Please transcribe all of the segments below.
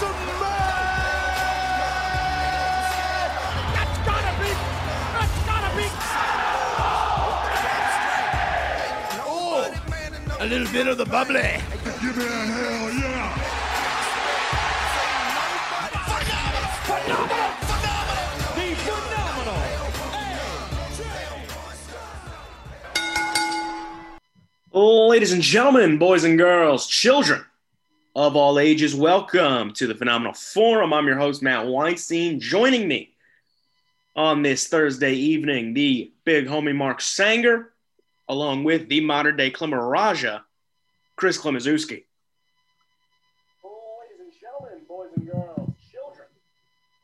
Oh, a little bit of the bubbly. Give me a hell yeah! The phenomenal. Ladies and gentlemen, boys and girls, children of all ages, welcome to the Phenomenal Forum. I'm your host, Matt Weinstein. Joining me on this Thursday evening, the big homie Mark Sanger, along with the modern day Klimaraja, Chris Klimaszewski. Ladies and gentlemen, boys and girls, children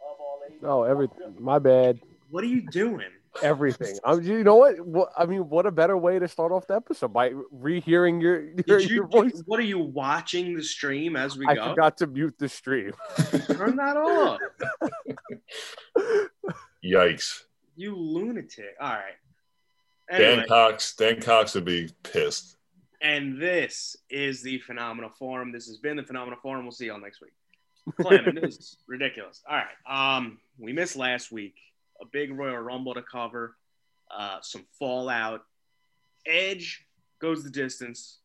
of all ages. Oh, every my bad. What are you doing? Everything. I'm. You know what? what? I mean, what a better way to start off the episode by rehearing your your, Did you, your voice. what are you watching the stream as we I go? I forgot to mute the stream. Turn that off. Yikes. You lunatic. All right. Dan Cox, Dan Cox would be pissed. and this is the Phenomenal Forum. This has been the Phenomenal Forum. We'll see y'all next week. Clem, this is ridiculous. All right. Um, we missed last week. A big Royal Rumble to cover. Uh, some fallout. Edge goes the distance,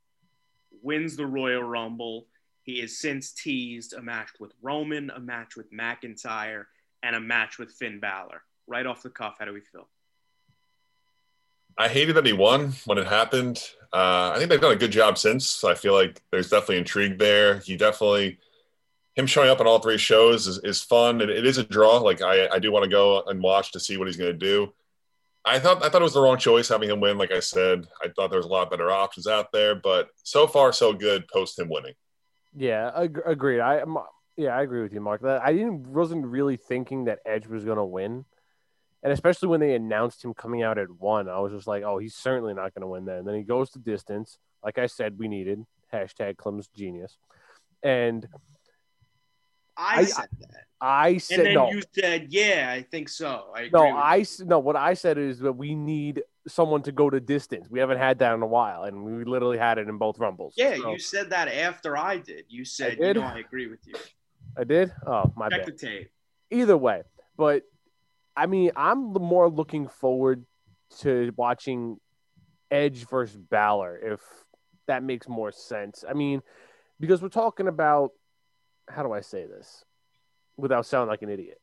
wins the Royal Rumble. He has since teased a match with Roman, a match with McIntyre, and a match with Finn Balor. Right off the cuff, how do we feel? I hated that he won when it happened. Uh, I think they've done a good job since. I feel like there's definitely intrigue there. He definitely, him showing up on all three shows is, is fun. It, it is a draw. Like I, I do want to go and watch to see what he's going to do. I thought I thought it was the wrong choice having him win. Like I said, I thought there was a lot better options out there. But so far, so good post him winning. Yeah, ag- agreed. I. Yeah, I agree with you, Mark. That I didn't wasn't really thinking that Edge was gonna win, and especially when they announced him coming out at one, I was just like, oh, he's certainly not gonna win. Then, then he goes to distance, like I said, we needed hashtag Clem's genius, and I, I- said that. I And said then no. you said, "Yeah, I think so." I agree No, I you. no. What I said is that we need someone to go to distance. We haven't had that in a while, and we literally had it in both rumbles. Yeah, So- you said that after I did. You said, "You did? know, I agree with you." I did. Oh, my Check bad. the tape. Either way, but I mean, I'm more looking forward to watching Edge versus Balor if that makes more sense. I mean, because we're talking about how do I say this without sounding like an idiot?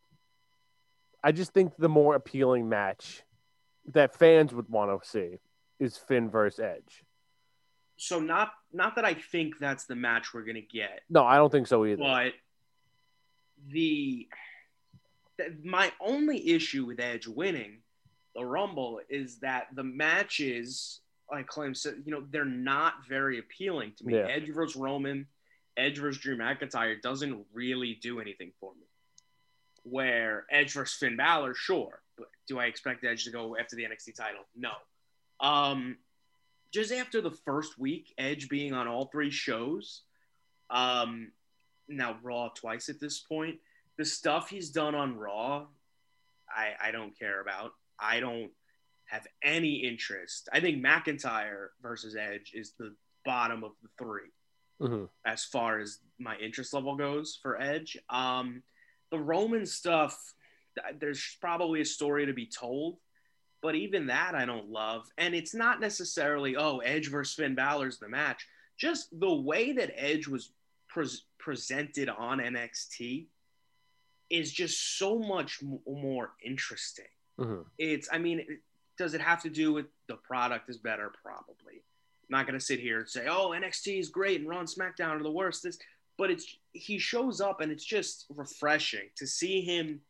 I just think the more appealing match that fans would want to see is Finn versus Edge. So not not that I think that's the match we're gonna get, No, I don't think so either. but the th- my only issue with Edge winning the Rumble is that the matches, like Clem said, you know, they're not very appealing to me. Yeah. Edge versus Roman, Edge versus Drew McIntyre doesn't really do anything for me. Where Edge versus Finn Balor, sure, but do I expect Edge to go after the NXT title? No. Um, just after the first week, Edge being on all three shows, um, now Raw twice at this point. The stuff he's done on Raw, I I don't care about. I don't have any interest. I think McIntyre versus Edge is the bottom of the three Mhm. as far as my interest level goes for Edge. Um, the Roman stuff, there's probably a story to be told, but even that I don't love. And it's not necessarily, oh, Edge versus Finn Balor's the match. Just the way that Edge was pres presented on NXT is just so much m- more interesting. Mhm. It's, I mean, it- does it have to do with the product is better? Probably. I'm not going to sit here and say, oh, NXT is great and Raw and SmackDown are the worst. This, but it's he shows up and it's just refreshing to see him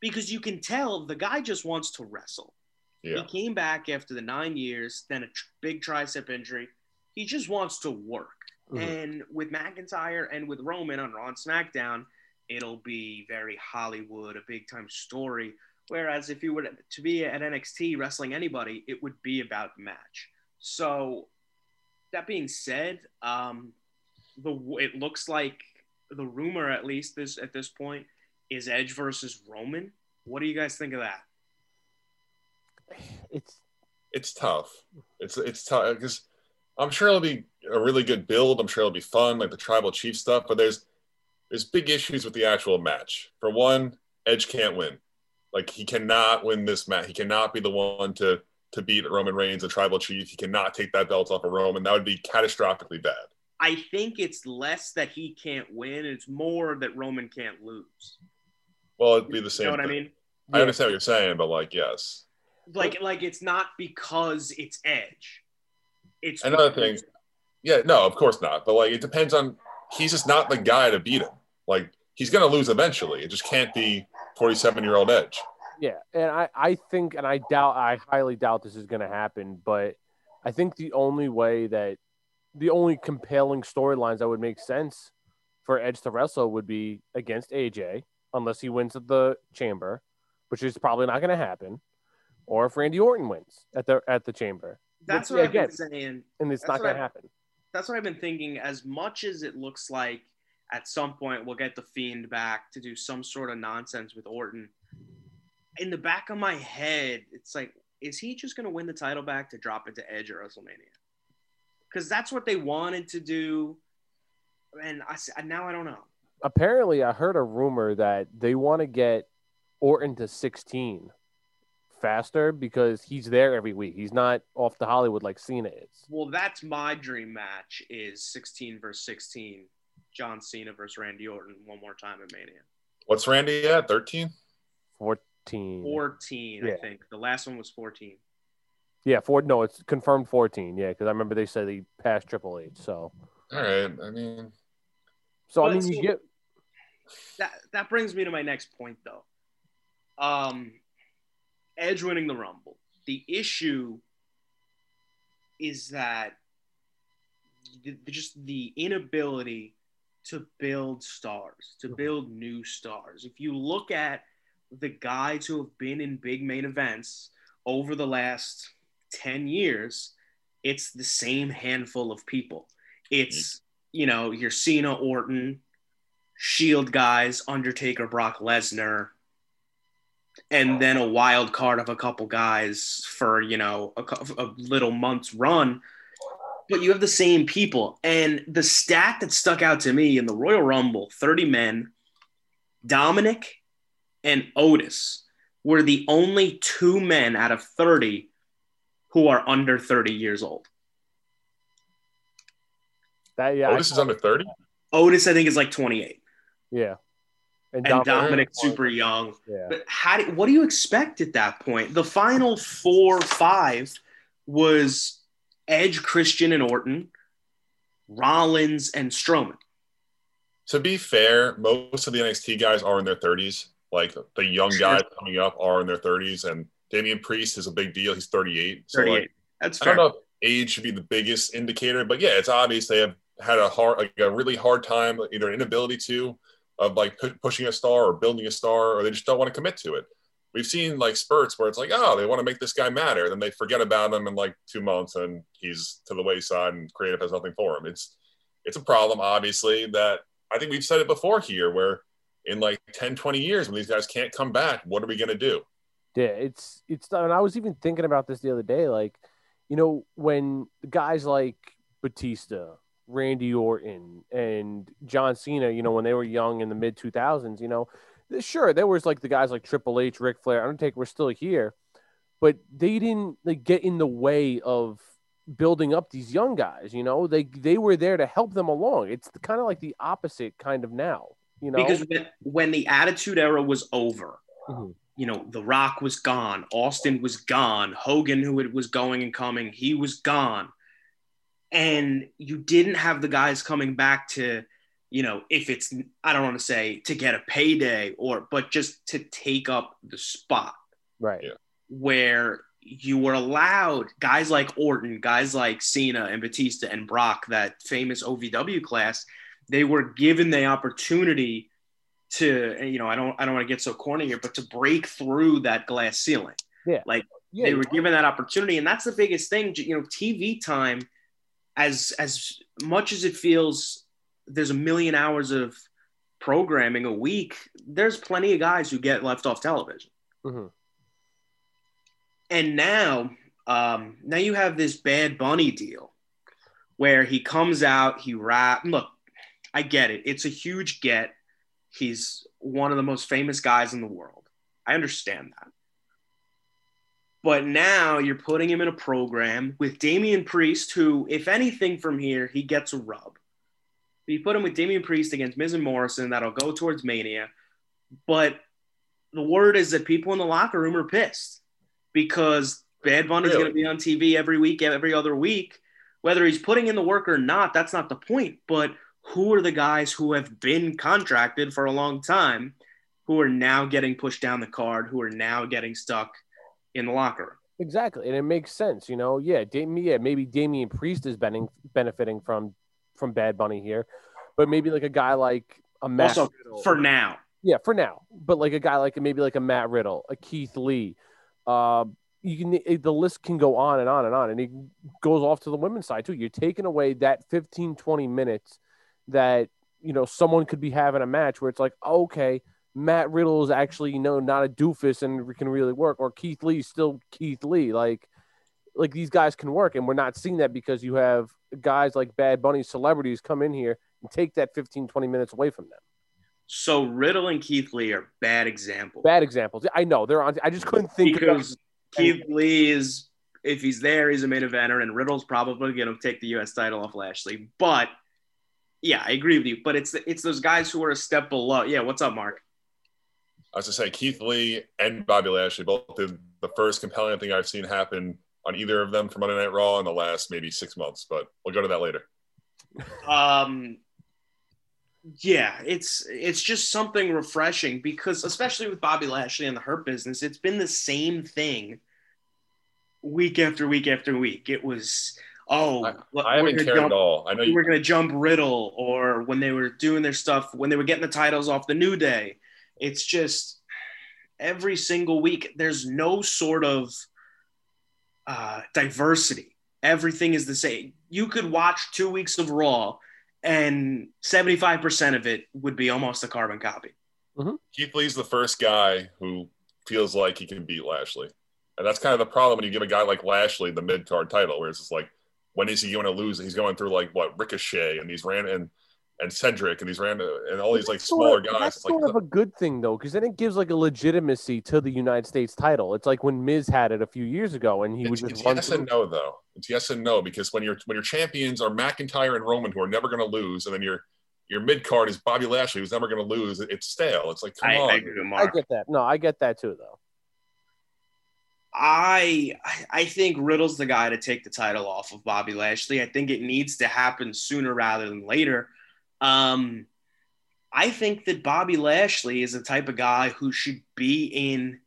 because you can tell the guy just wants to wrestle. Yeah. He came back after the nine years, then a tr- big tricep injury. He just wants to work. Mhm. And with McIntyre and with Roman on Raw and SmackDown, it'll be very Hollywood, a big time story. Whereas if you were to be at NXT wrestling anybody, it would be about the match. So that being said, um, the it looks like the rumor, at least this at this point, is Edge versus Roman. What do you guys think of that? It's it's tough. It's it's tough because I'm sure it'll be a really good build. I'm sure it'll be fun, like the tribal chief stuff. But there's there's big issues with the actual match. For one, Edge can't win. Like he cannot win this match. He cannot be the one to to beat Roman Reigns, the tribal chief. He cannot take that belt off of Roman. That would be catastrophically bad. I think it's less that he can't win. It's more that Roman can't lose. Well, it'd be the same. You know what thing. I mean? I understand what you're saying, but like, yes. Like, like it's not because it's Edge. It's Another thing, yeah, no, of course not. But like, it depends on. He's just not the guy to beat him. Like, he's gonna lose eventually. It just can't be 47 year old Edge. Yeah, and I, I think, and I doubt, I highly doubt this is going to happen. But I think the only way that, the only compelling storylines that would make sense for Edge to wrestle would be against AJ, unless he wins at the Chamber, which is probably not going to happen, or if Randy Orton wins at the at the Chamber, That's But, what yeah, I've been saying. and it's That's not going to happen. That's what I've been thinking. As much as it looks like at some point we'll get the Fiend back to do some sort of nonsense with Orton. In the back of my head, it's like, is he just going to win the title back to drop it to Edge at WrestleMania? Because that's what they wanted to do, and I s- now I don't know. Apparently, I heard a rumor that they want to get Orton to 16 faster because he's there every week. He's not off to Hollywood like Cena is. Well, that's my dream match: is 16 versus 16, John Cena versus Randy Orton one more time at Mania. What's Randy at? 13? 14. 14, I think. The last one was 14. Yeah, four. No, it's confirmed 14. Yeah, because I remember they said he passed Triple H. So, All right. I mean, so I mean, you get that that brings me to my next point though. Um Edge winning the Rumble. The issue is that the, just the inability to build stars, to build new stars. If you look at the guys who have been in big main events over the last 10 years, it's the same handful of people. It's, mm-hmm. you know, your Cena, Orton, Shield guys, Undertaker, Brock Lesnar, and oh. then a wild card of a couple guys for you know a, a little month's run. But you have the same people, and the stat that stuck out to me in the Royal Rumble: thirty men. Dominic and Otis were the only two men out of thirty who are under thirty years old. that. Yeah, Otis is under 30? Otis, I think, is like twenty-eight, yeah. and Dominic super young. Yeah, But how do, what do you expect at that point? The final four five was Edge, Christian, and Orton, Rollins, and Strowman. To be fair, most of the NXT guys are in their 30s. Like the young Sure. guys coming up are in their 30s, and Damian Priest is a big deal. He's 38. So 38. like, That's I don't know if age should be the biggest indicator, but yeah, it's obvious they have had a hard, like a really hard time, either an inability to, of like pu- pushing a star or building a star, or they just don't want to commit to it. We've seen like spurts where it's like, oh, they want to make this guy matter, then they forget about him in like two months, and he's to the wayside, and creative has nothing for him. It's it's a problem, obviously, that I think we've said it before here, where in like 10, 20 years, when these guys can't come back, what are we going to do? yeah. It's it's. And I was even thinking about this the other day. Like, you know, when guys like Batista, Randy Orton, and John Cena, you know, when they were young in the mid 2000s, you know, sure, there was like the guys like Triple H, Ric Flair, Undertaker were still here, but they didn't like get in the way of building up these young guys. You know, they they were there to help them along. It's kind of like the opposite kind of now. You know, Because when, when the Attitude Era was over, Mhm. you know, The Rock was gone, Austin was gone, Hogan, who it was going and coming, he was gone. And you didn't have the guys coming back to, you know, if it's, I don't want to say to get a payday or, but just to take up the spot right? Yeah. where you were allowed guys like Orton, guys like Cena and Batista and Brock, that famous OVW class, they were given the opportunity to, you know, I don't, I don't want to get so corny here, but to break through that glass ceiling. Yeah, Like They were given that opportunity, and that's the biggest thing. You know, TV time, as as much as it feels, there's a million hours of programming a week. There's plenty of guys who get left off television. Mhm. And now, um, now you have this Bad Bunny deal where he comes out, he rap. Look, I get it. It's a huge get. He's one of the most famous guys in the world. I understand that. But now you're putting him in a program with Damian Priest, who, if anything from here, he gets a rub. You put him with Damian Priest against Miz and Morrison, that'll go towards Mania. But the word is that people in the locker room are pissed because Bad Bunny's Really? going to be on TV every week, every other week. Whether he's putting in the work or not, that's not the point. But who are the guys who have been contracted for a long time who are now getting pushed down the card, who are now getting stuck in the locker room? Exactly, and it makes sense. You know, yeah, yeah, maybe Damian Priest is benefiting benefiting from from Bad Bunny here, but maybe like a guy like a Matt also, Riddle- for now, yeah, for now, but like a guy like maybe like a Matt Riddle, a Keith Lee, uh, you can the list can go on and on and on, and it goes off to the women's side too. You're taking away that 15, 20 minutes that you know someone could be having a match where it's like, okay, Matt Riddle is actually you know not a doofus and can really work, or Keith Lee is still Keith Lee, like like these guys can work, and we're not seeing that because you have guys like Bad Bunny celebrities come in here and take that 15, 20 minutes away from them. so Riddle and Keith Lee are bad examples. Bad examples. I know they're on. I just couldn't think of because Keith Lee is, if he's there, he's a main eventer, and Riddle's probably going to take the U.S. title off Lashley. But yeah, I agree with you. But it's it's those guys who are a step below. Yeah, what's up, Mark? I was to say Keith Lee and Bobby Lashley both did the first compelling thing I've seen happen on either of them from Monday Night Raw in the last maybe six months, but we'll go to that later. Um, yeah, it's it's just something refreshing because especially with Bobby Lashley and the Hurt Business, it's been the same thing week after week after week. It was oh, I, we're I haven't cared jump- at all. I know you were going to jump Riddle or when they were doing their stuff, when they were getting the titles off the New Day. It's just every single week, there's no sort of uh, diversity. Everything is the same. You could watch two weeks of Raw, and 75% of it would be almost a carbon copy. Keith Lee's the first guy who feels like he can beat Lashley. And that's kind of the problem when you give a guy like Lashley the mid card title, where it's just like, when is he going to lose? He's going through like what Ricochet and these ran and and Cedric and these ran and all these like That's smaller sort of- guys. That's It's like sort of a good thing though, because then it gives like a legitimacy to the United States title. It's like when Miz had it a few years ago, and he was just it's run yes through. and no though. It's yes and no because when your when your champions are McIntyre and Roman who are never going to lose, and then your your mid card is Bobby Lashley who's never going to lose. It's stale. It's like come I, on. I agree with I get that. No, I get that too, though. I I think Riddle's the guy to take the title off of Bobby Lashley. I think it needs to happen sooner rather than later. Um, I think that Bobby Lashley is the type of guy who should be in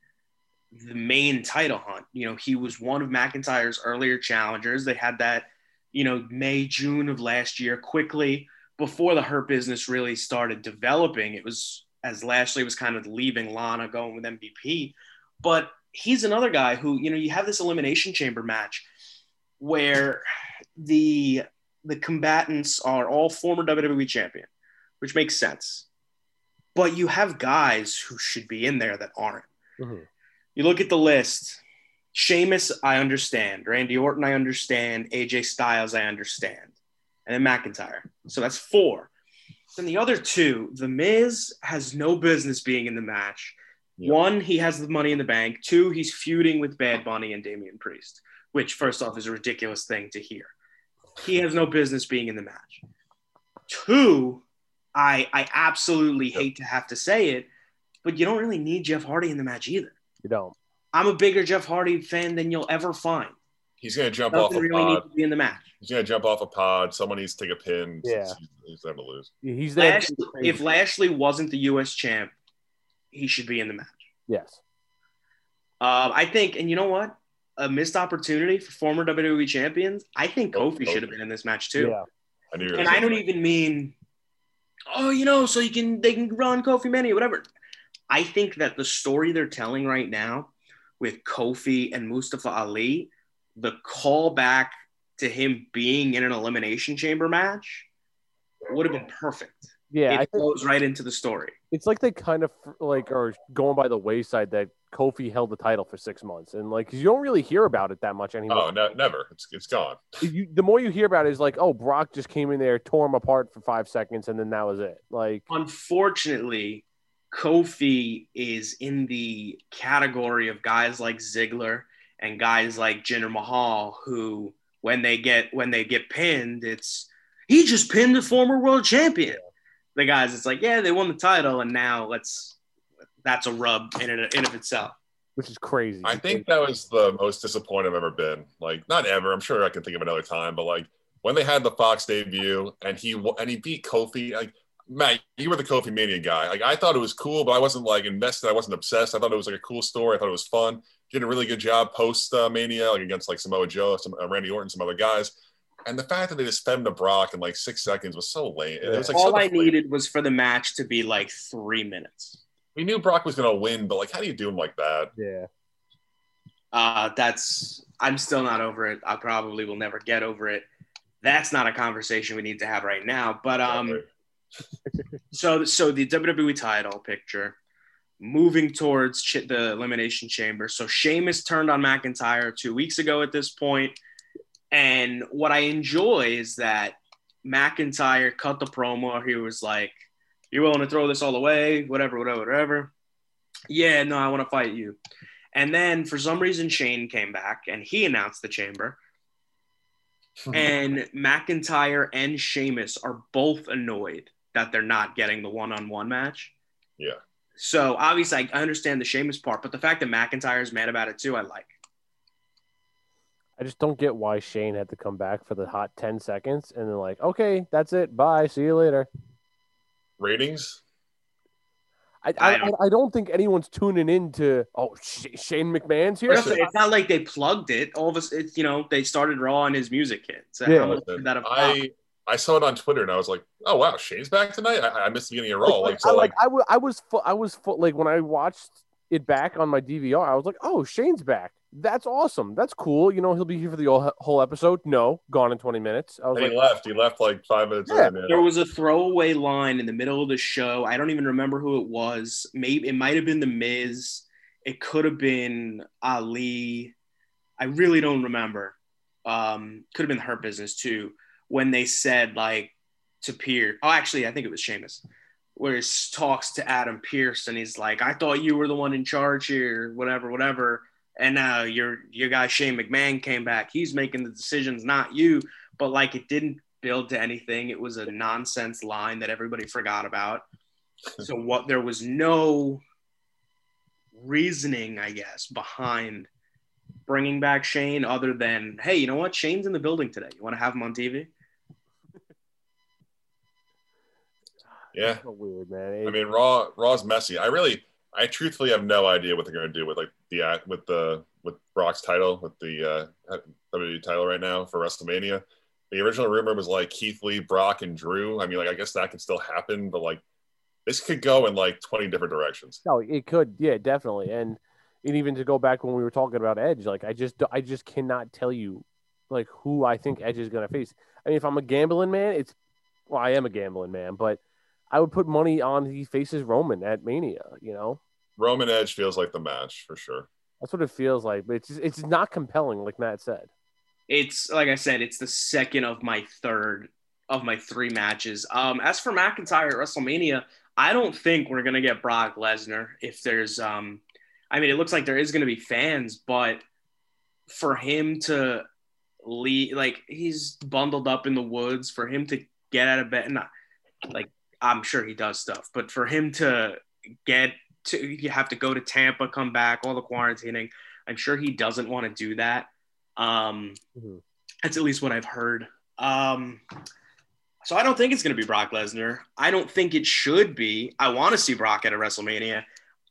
the main title hunt. You know, he was one of McIntyre's earlier challengers. They had that, you know, May, June of last year, quickly before the Hurt business really started developing. It was as Lashley was kind of leaving Lana, going with MVP. But he's another guy who, you know, you have this elimination chamber match where the the combatants are all former WWE champion, which makes sense. But you have guys who should be in there that aren't. Mhm. You look at the list. Sheamus, I understand. Randy Orton, I understand. AJ Styles, I understand. And then McIntyre. So that's four. Then the other two, The Miz has no business being in the match. Yeah. One, he has the money in the bank. Two, he's feuding with Bad Bunny and Damian Priest, which, first off, is a ridiculous thing to hear. He has no business being in the match. Two, I I absolutely hate to have to say it, but you don't really need Jeff Hardy in the match either. You don't. I'm a bigger Jeff Hardy fan than you'll ever find. He's going to jump off Doesn't a really need pod. to be in the match. He's going to jump off a pod. Someone needs to take a pin. Yeah. He's, he's never to lose. He's there. Lash, if Lashley wasn't the U.S. champ, he should be in the match. yes, Um, I think, and you know what? A missed opportunity for former WWE champions. I think Oh, Kofi should have been in this match too. yeah, I knew And I don't that. even mean, oh, you know, so you can they can run Kofi Mania, whatever. I think that the story they're telling right now with Kofi and Mustafa Ali, the callback to him being in an elimination chamber match would have been perfect Yeah, it I think flows right into the story. it's like they kind of like are going by the wayside that Kofi held the title for six months, and like you don't really hear about it that much anymore. Oh, ne- never. It's it's gone. you, the more you hear about it is like, oh, Brock just came in there, tore him apart for five seconds, and then that was it. Like, Unfortunately, Kofi is in the category of guys like Ziggler and guys like Jinder Mahal who when they get when they get pinned, it's he just pinned the former world champion. The guys, it's like, yeah, they won the title, and now let's that's a rub in and in of itself. which is crazy. I think that was the most disappointed I've ever been. Like, not ever. I'm sure I can think of another time, but like when they had the Fox debut and he and he beat Kofi. Like, Matt, you were the Kofi Mania guy. Like, I thought it was cool, but I wasn't like invested. I wasn't obsessed. I thought it was like a cool story. I thought it was fun. Did a really good job post uh, Mania, like against like Samoa Joe, some uh, Randy Orton, some other guys. And the fact that they just fed him to Brock in like six seconds was so late. It was like so All I needed was for the match to be like three minutes. We knew Brock was going to win, but like, how do you do him like that? yeah, Uh, that's I'm still not over it. I probably will never get over it. That's not a conversation we need to have right now. But um, so so the WWE title picture moving towards ch- the elimination chamber. So Sheamus turned on McIntyre two weeks ago at this point, and what I enjoy is that McIntyre cut the promo. He was like, "You're willing to throw this all away? Whatever, whatever, whatever." Yeah, no, I want to fight you. And then for some reason, Shane came back and he announced the chamber. and McIntyre and Sheamus are both annoyed that they're not getting the one-on-one match. Yeah. So obviously, I understand the Sheamus part, but the fact that McIntyre is mad about it too, I like. I just don't get why Shane had to come back for the hot ten seconds, and then like, okay, that's it, bye, see you later. ratings. I I I, don't- I, I don't think anyone's tuning in to oh Sh- Shane McMahon's here. Also, it's not like they plugged it. All of us, it's you know, they started Raw and his music hit. So Yeah. how much did that have I I saw it on Twitter and I was like, oh wow, Shane's back tonight. I, I missed the beginning of Raw. Like, I, so like like, I was I was fu- I was fu- like when I watched it back on my DVR, I was like, oh, Shane's back. That's awesome. That's cool. You know, he'll be here for the whole, whole episode. No, gone in twenty minutes. I was and like, he left. He left like five minutes Yeah. in. There was a throwaway line in the middle of the show. I don't even remember who it was. Maybe it might have been the Miz. It could have been Ali. I really don't remember. Um, could have been Hurt Business too. When they said like to Pearce. Oh, actually, I think it was Sheamus. Where he talks to Adam Pearce and he's like, "I thought you were the one in charge here, whatever, whatever." And now your your guy Shane McMahon came back. He's making the decisions, not you. But like, it didn't build to anything. It was a nonsense line that everybody forgot about. So what there was no reasoning, I guess, behind bringing back Shane other than, hey, you know what? Shane's in the building today. You want to have him on TV? Yeah. so weird, man. I mean, Raw Raw's messy. I really, I truthfully have no idea what they're going to do with like the with the with Brock's title with the uh, WWE title right now for WrestleMania. The original rumor was like Keith Lee, Brock, and Drew. I mean, like I guess that could still happen, but like this could go in like twenty different directions. No, it could. Yeah, definitely. And and even to go back when we were talking about Edge, like I just I just cannot tell you like who I think Edge is going to face. I mean, if I'm a gambling man, it's well, I am a gambling man, but I would put money on he faces Roman at Mania. You know, Roman Edge feels like the match for sure. that's what it feels like. But it's just, it's not compelling, like Matt said. It's like I said, it's the second of my third of my three matches. Um, as for McIntyre at WrestleMania, I don't think we're gonna get Brock Lesnar. If there's, um, I mean, it looks like there is gonna be fans, but for him to lead, like he's bundled up in the woods, for him to get out of bed, not like I'm sure he does stuff, but for him to get to, you have to go to Tampa, come back, all the quarantining. I'm sure he doesn't want to do that. Um, Mhm. That's at least what I've heard. Um, so I don't think it's going to be Brock Lesnar. I don't think it should be. I want to see Brock at a WrestleMania.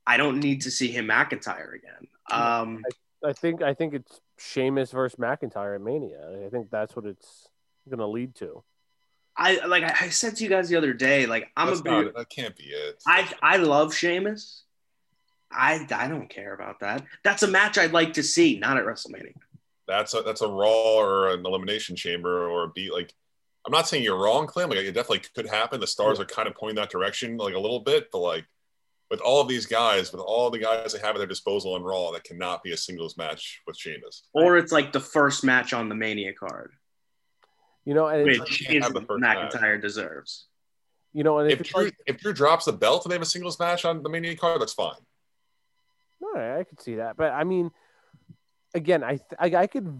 I don't need to see him McIntyre again. Um, I think I think it's Sheamus versus McIntyre at Mania. I think that's what it's going to lead to. I like I said to you guys the other day. Like I'm That's a big. not, that can't be it. I I love Sheamus. I I don't care about that. That's a match I'd like to see, not at WrestleMania. that's a that's a Raw or an Elimination Chamber or a beat like I'm not saying you're wrong, Clem. Like it definitely could happen. The stars are kind of pointing that direction, like a little bit. But like with all of these guys, with all the guys they have at their disposal on Raw, that cannot be a singles match with Sheamus. Or it's like the first match on the Mania card, You know, and it's, which is have the first match. McIntyre deserves. you know, and if, If Drew, like, if Drew drops the belt and they have a singles match on the Mania card, that's fine. all right, I could see that, but I mean, again, I th- I, I could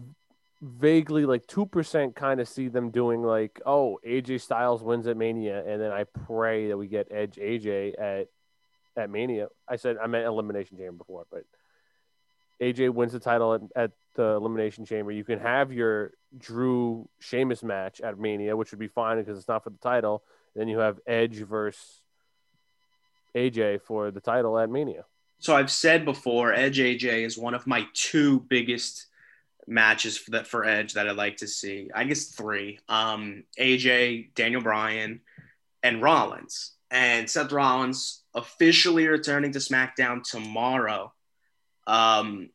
vaguely like two percent kind of see them doing like, oh, AJ Styles wins at Mania, and then I pray that we get Edge AJ at at Mania. I said I meant Elimination Chamber before, but AJ wins the title at, at the Elimination Chamber. You can have your Drew Sheamus match at Mania, which would be fine because it's not for the title. Then you have Edge versus AJ for the title at Mania. So I've said before, Edge AJ is one of my two biggest matches for that for Edge that I'd like to see. I guess three. Um, AJ, Daniel Bryan, and Rollins. And Seth Rollins officially returning to SmackDown tomorrow. Um,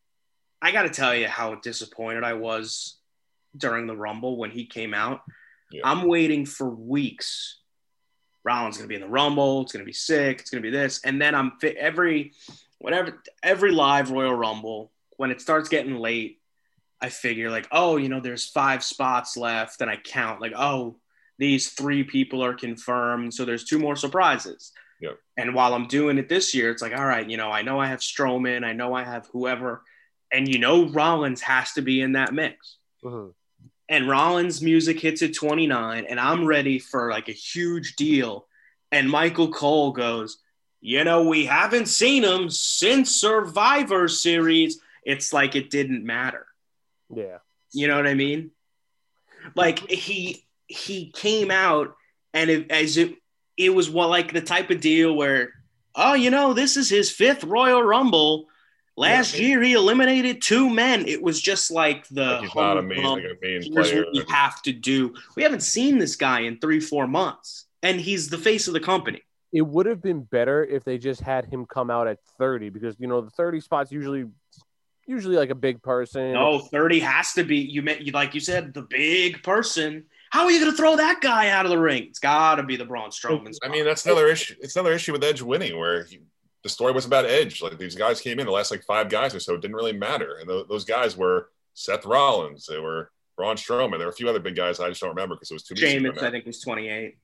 I got to tell you how disappointed I was during the Rumble when he came out. Yeah. I'm waiting for weeks. Rollins going to be in the Rumble. It's going to be sick. It's going to be this. And then I'm fi- every whatever every live Royal Rumble when it starts getting late, I figure like, oh, you know, there's five spots left, and I count like, oh, these three people are confirmed, so there's two more surprises. Yeah. And while I'm doing it this year, it's like, all right, you know, I know I have Strowman, I know I have whoever, and you know Rollins has to be in that mix. Mhm. And Rollins' music hits at 29, and I'm ready for like a huge deal. And Michael Cole goes, you know, we haven't seen him since Survivor Series. It's like it didn't matter. Yeah. You know what I mean? Like he he came out and it, as it it was what like the type of deal where oh you know this is his fifth Royal Rumble. Last Yeah. year he eliminated two men. It was just like the Like he's not a main, like a main here's player. what you have to do. We haven't seen this guy in three four months, and he's the face of the company. It would have been better if they just had him come out at 30 because you know the 30 spots usually usually like a big person. No, 30 has to be you meant you like you said the big person. How are you going to throw that guy out of the ring? It's got to be the Braun Strowman. I mean, that's another issue. It's another issue with Edge winning, where he, the story was about Edge. Like these guys came in, the last like five guys or so it didn't really matter, and tho- those guys were Seth Rollins, they were Braun Strowman, there were a few other big guys I just don't remember because it was too. now. I think, was 28.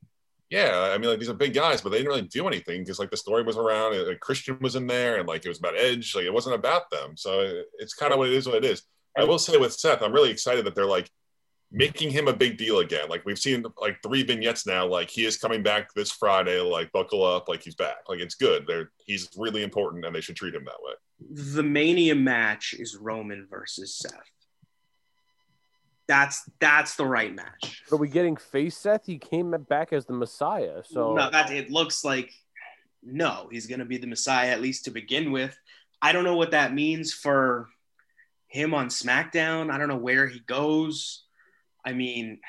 Yeah, I mean, like these are big guys, but they didn't really do anything because like the story was around. Like, Christian was in there, and like it was about Edge. Like it wasn't about them. So it- it's kind of what it is. What it is. I will say with Seth, I'm really excited that they're like making him a big deal again. Like we've seen like three vignettes now. Like he is coming back this Friday. Like buckle up. Like he's back. Like it's good. They're he's really important, and they should treat him that way. The Mania match is Roman versus Seth. That's that's the right match. Are we getting face Seth? He came back as the Messiah. So no, that it looks like no, he's going to be the Messiah at least to begin with. I don't know what that means for him on SmackDown. I don't know where he goes. I mean,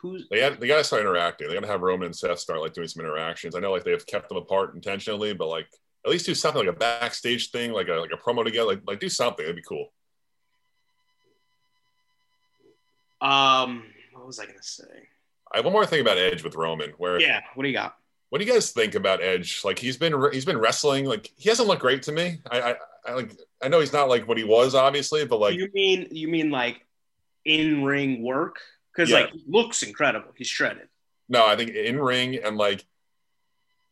who's They had, they got to start interacting. They got to have Roman and Seth start like doing some interactions. I know like they've kept them apart intentionally, but like at least do something like a backstage thing, like a like a promo together. Like like do something. It'd be cool. um what was I going to say? I have one more thing about Edge with Roman, where Yeah, what do you got? what do you guys think about Edge? Like he's been he's been wrestling. Like he hasn't looked great to me. I I, I like I know he's not like what he was obviously, but like you mean you mean like in ring work? Because Yeah. like he looks incredible. He's shredded. no, I think in ring and like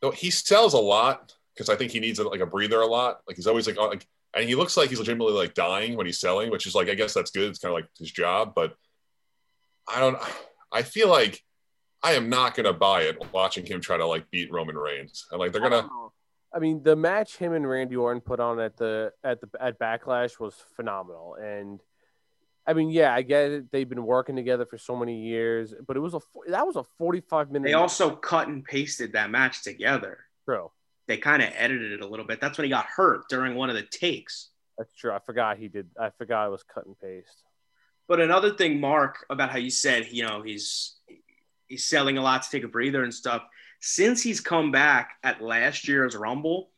no, he sells a lot because I think he needs a, like a breather a lot. Like he's always like on- like and he looks like he's legitimately like dying when he's selling, which is like I guess that's good. It's kind of like his job, but I don't. I feel like I am not gonna buy it watching him try to like beat Roman Reigns. And like they're gonna. Oh, I mean, the match him and Randy Orton put on at the at the at Backlash was phenomenal, and I mean, yeah, I get it. They've been working together for so many years, but it was a that was a forty five minute. They also cut and pasted that match together. true. They kind of edited it a little bit. That's when he got hurt during one of the takes. That's true. I forgot he did. I forgot it was cut and paste. But another thing, Mark, about how you said, you know, he's he's selling a lot to take a breather and stuff. Since he's come back at last year's Rumble,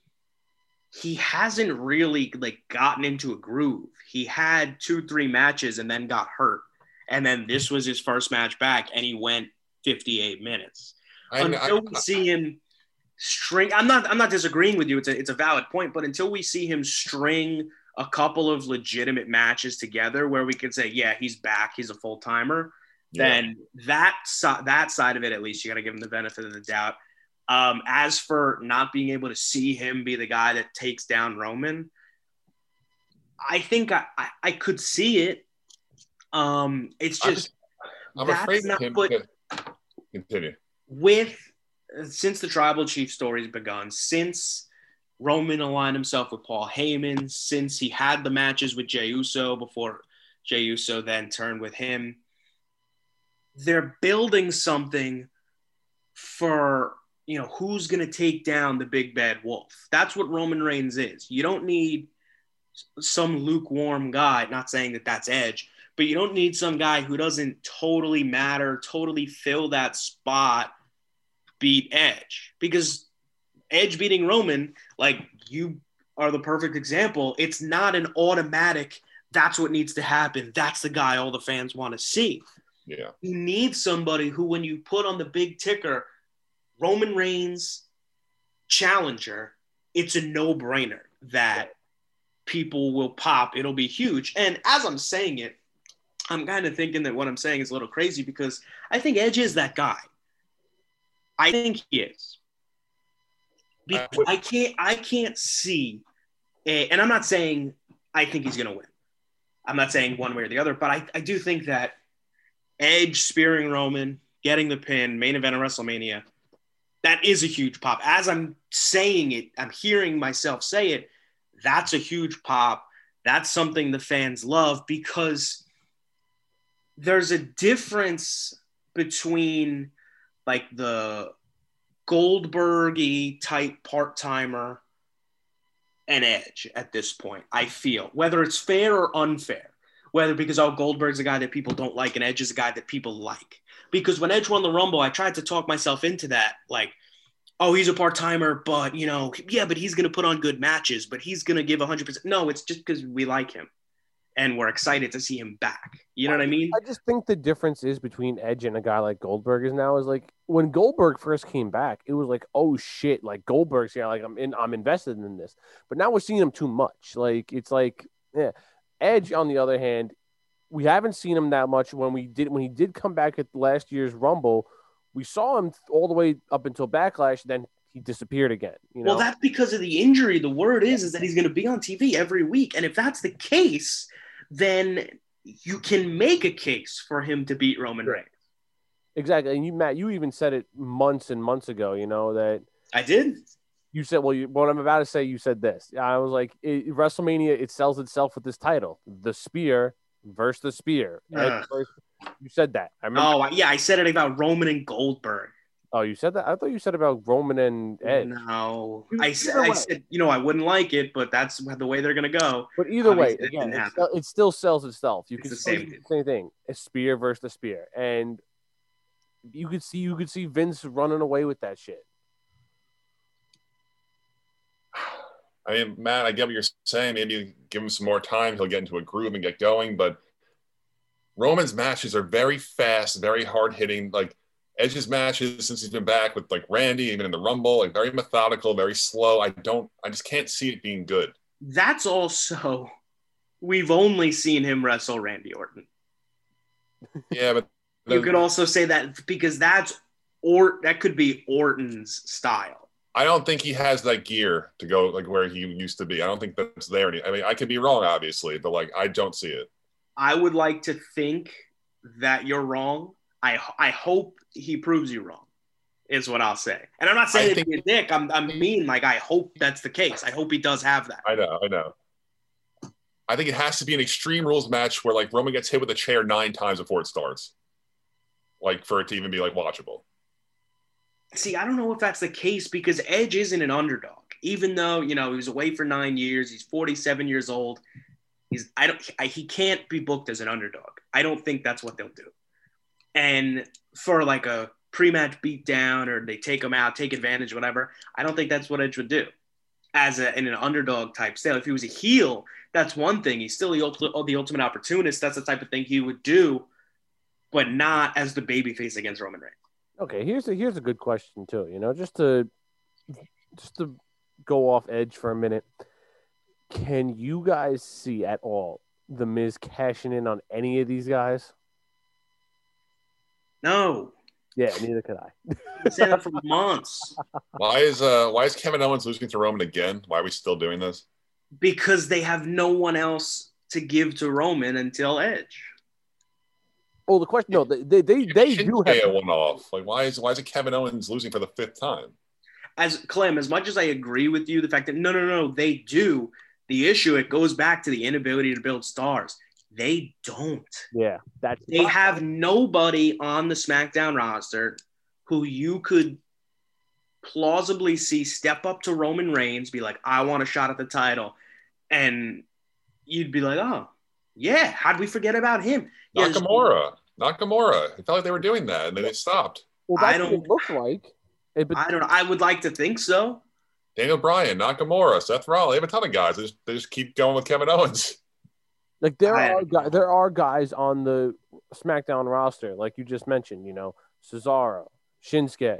he hasn't really like gotten into a groove. He had two, three matches and then got hurt. And then this was his first match back, and he went 58 minutes. I, until I- we see him string I'm not I'm not disagreeing with you. It's a it's a valid point, but until we see him string a couple of legitimate matches together where we can say, yeah, he's back, he's a full timer, yeah. then that si- that side of it at least you got to give him the benefit of the doubt. Um, as for not being able to see him be the guy that takes down Roman, I think I, I, I could see it. Um, it's I'm just I'm afraid not of him. to- Continue. with since the tribal chief story's begun, since Roman aligned himself with Paul Heyman, since he had the matches with Jey Uso before Jey Uso then turned with him, they're building something for you know who's going to take down the big bad wolf. That's what Roman Reigns is. You don't need some lukewarm guy. Not saying that that's Edge, but you don't need some guy who doesn't totally matter, totally fill that spot, beat Edge. Because Edge beating Roman, like you are the perfect example. It's not an automatic, that's what needs to happen. That's the guy all the fans want to see. Yeah. You need somebody who, when you put on the big ticker, Roman Reigns, challenger, it's a no brainer that people will pop. It'll be huge. And as I'm saying it, I'm kind of thinking that what I'm saying is a little crazy because I think Edge is that guy. I think he is. Because I can't I can't see a, and I'm not saying I think he's gonna win. I'm not saying one way or the other, but I, I do think that Edge spearing Roman, getting the pin, main event of WrestleMania, that is a huge pop. As I'm saying it, I'm hearing myself say it. That's a huge pop. That's something the fans love because there's a difference between like the Goldberg type part timer and Edge at this point, I feel, whether it's fair or unfair, whether because oh, Goldberg's a guy that people don't like and Edge is a guy that people like. Because when Edge won the Rumble, I tried to talk myself into that, like, oh, he's a part timer, but you know, yeah, but he's gonna put on good matches, but he's gonna give 100%. No, it's just because we like him and we're excited to see him back. You know what I mean? I just think the difference is between Edge and a guy like Goldberg is now is like when Goldberg first came back, it was like, oh shit, like Goldberg's yeah, like I'm in, I'm invested in this. But now we're seeing him too much. Like it's like, yeah. Edge, on the other hand, we haven't seen him that much. When we did, when he did come back at last year's Rumble, we saw him all the way up until Backlash. Then he disappeared again. You know, Well, that's because of the injury. The word is is that he's going to be on TV every week, and if that's the case, then you can make a case for him to beat Roman Reigns. exactly. And you, Matt, you even said it months and months ago. You know that I did. you said, well, you, what I'm about to say, you said this. I was like, it, WrestleMania, it sells itself with this title, the spear versus the spear. Versus- you said that. I remember. Oh, yeah, I said it about Roman and Goldberg. Oh, you said that. I thought you said about Roman and Edge. No, Either I said. I said, you know, I wouldn't like it, but that's the way they're going to go. But either way, Obviously, it again, it, still, it still sells itself. You It's can the same the same thing. A spear versus the spear, and you could see you could see Vince running away with that shit. I mean, Matt, I get what you're saying. Maybe give him some more time. He'll get into a groove and get going. But Roman's matches are very fast, very hard hitting. Like Edge's matches since he's been back with like Randy, even in the Rumble, like very methodical, very slow. I don't, I just can't see it being good. That's also, we've only seen him wrestle Randy Orton. Yeah, but You could also say that because that's or that could be Orton's style. I don't think he has that gear to go like where he used to be. I don't think that's there. any- I mean, I could be wrong, obviously, but like I don't see it. I would like to think that you're wrong. I I hope he proves you wrong. Is what I'll say. And I'm not saying to be a dick. I'm I'm mean. Like I hope that's the case. I hope he does have that. I know, I know. I think it has to be an extreme rules match where like Roman gets hit with a chair nine times before it starts, like for it to even be like watchable. See, I don't know if that's the case because Edge isn't an underdog. Even though you know he was away for nine years, he's 47 years old. He's I don't I, he can't be booked as an underdog. I don't think that's what they'll do. And for like a pre-match beatdown or they take him out, take advantage, whatever. I don't think that's what Edge would do. As a, in an underdog type style, if he was a heel, that's one thing. He's still the the ultimate opportunist. That's the type of thing he would do, but not as the babyface against Roman Reigns. Okay, here's a here's a good question too. You know, just to just to go off edge for a minute. Can you guys see at all the Miz cashing in on any of these guys? No, Yeah, neither could I. I've said that for months Why is uh why is Kevin Owens losing to Roman again? Why are we still doing this? because they have no one else to give to Roman until Edge. Oh, the question no, they they they, they do Shinsuke a have one off. Like why is why is it Kevin Owens losing for the fifth time? As Clem, as much as I agree with you, the fact that no, no, no, they do. The issue it goes back to the inability to build stars. They don't. yeah, that's They have nobody on the SmackDown roster who you could plausibly see step up to Roman Reigns, be like, I want a shot at the title. And you'd be like, oh, yeah, how'd we forget about him? Yeah, just- Nakamura. Nakamura. It felt like they were doing that and then they stopped. well, that's I don't, it looks like. Eh, but I don't know. I would like to think so. Daniel Bryan, Nakamura, Seth Rollins. They have a ton of guys. They just, they just keep going with Kevin Owens. Like there I- are guys, there are guys on the SmackDown roster, like you just mentioned. You know, Cesaro, Shinsuke.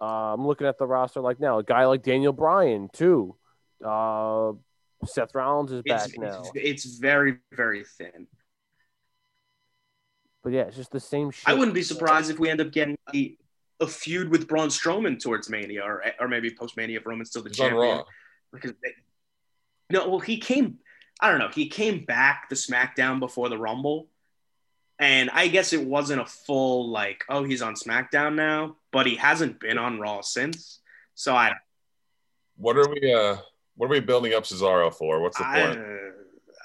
Uh, I'm looking at the roster like now. A guy like Daniel Bryan too. Uh, Seth Rollins is back It's, now. it's, it's very, very thin. But yeah, it's just the same shit. I wouldn't be surprised if we end up getting a, a feud with Braun Strowman towards Mania, or or maybe post Mania if Roman's still the He's champion. Because they, no, well, he came. I don't know. He came back the SmackDown before the Rumble, and I guess it wasn't a full like, oh, he's on SmackDown now, but he hasn't been on Raw since. So I, What are we uh what are we building up Cesaro for? What's the I, point?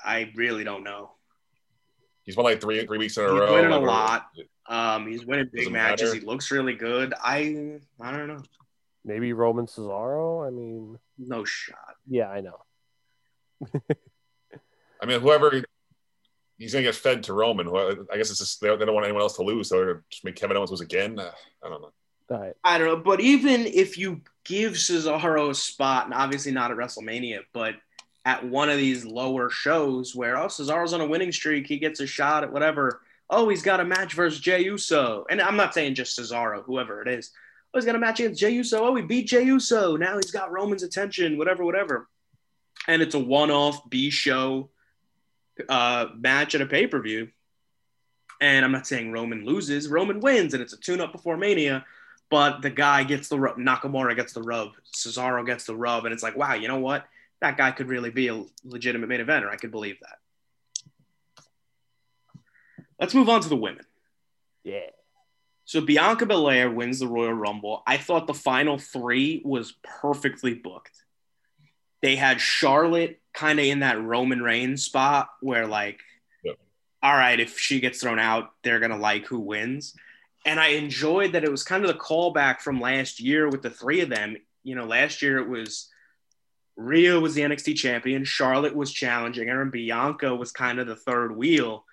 I really don't know. He's won like three three weeks in a He's row. He's winning a lot. Um, he's winning big matches. matter. He looks really good. I, I don't know. Maybe Roman Cesaro. I mean, No shot. yeah, I know. I mean, whoever he's gonna get fed to Roman. Who- I guess it's just they they don't want anyone else to lose, so they're just make Kevin Owens lose again. Uh, I don't know. All right. I don't know, but even if you give Cesaro a spot, and obviously not at WrestleMania, but at one of these lower shows where oh Cesaro's on a winning streak, he gets a shot at whatever. Oh, he's got a match versus Jey Uso, and I'm not saying just Cesaro, whoever it is. Oh, he's got a match against Jey Uso. Oh, he beat Jey Uso. Now he's got Roman's attention. Whatever, whatever. And it's a one-off B show uh, match at a pay-per-view. And I'm not saying Roman loses. Roman wins, and it's a tune-up before Mania but the guy gets the rub. Nakamura gets the rub. Cesaro gets the rub, and it's like, wow, you know what? That guy could really be a legitimate main eventer. I could believe that. Let's move on to the women. Yeah. So Bianca Belair wins the Royal Rumble. I thought the final three was perfectly booked. They had Charlotte kind of in that Roman Reigns spot where, like, Yep. all right, if she gets thrown out, they're gonna like who wins. And I enjoyed that it was kind of the callback from last year with the three of them. You know, last year it was Rhea was the NXT champion, Charlotte was challenging her, and Bianca was kind of the third wheel.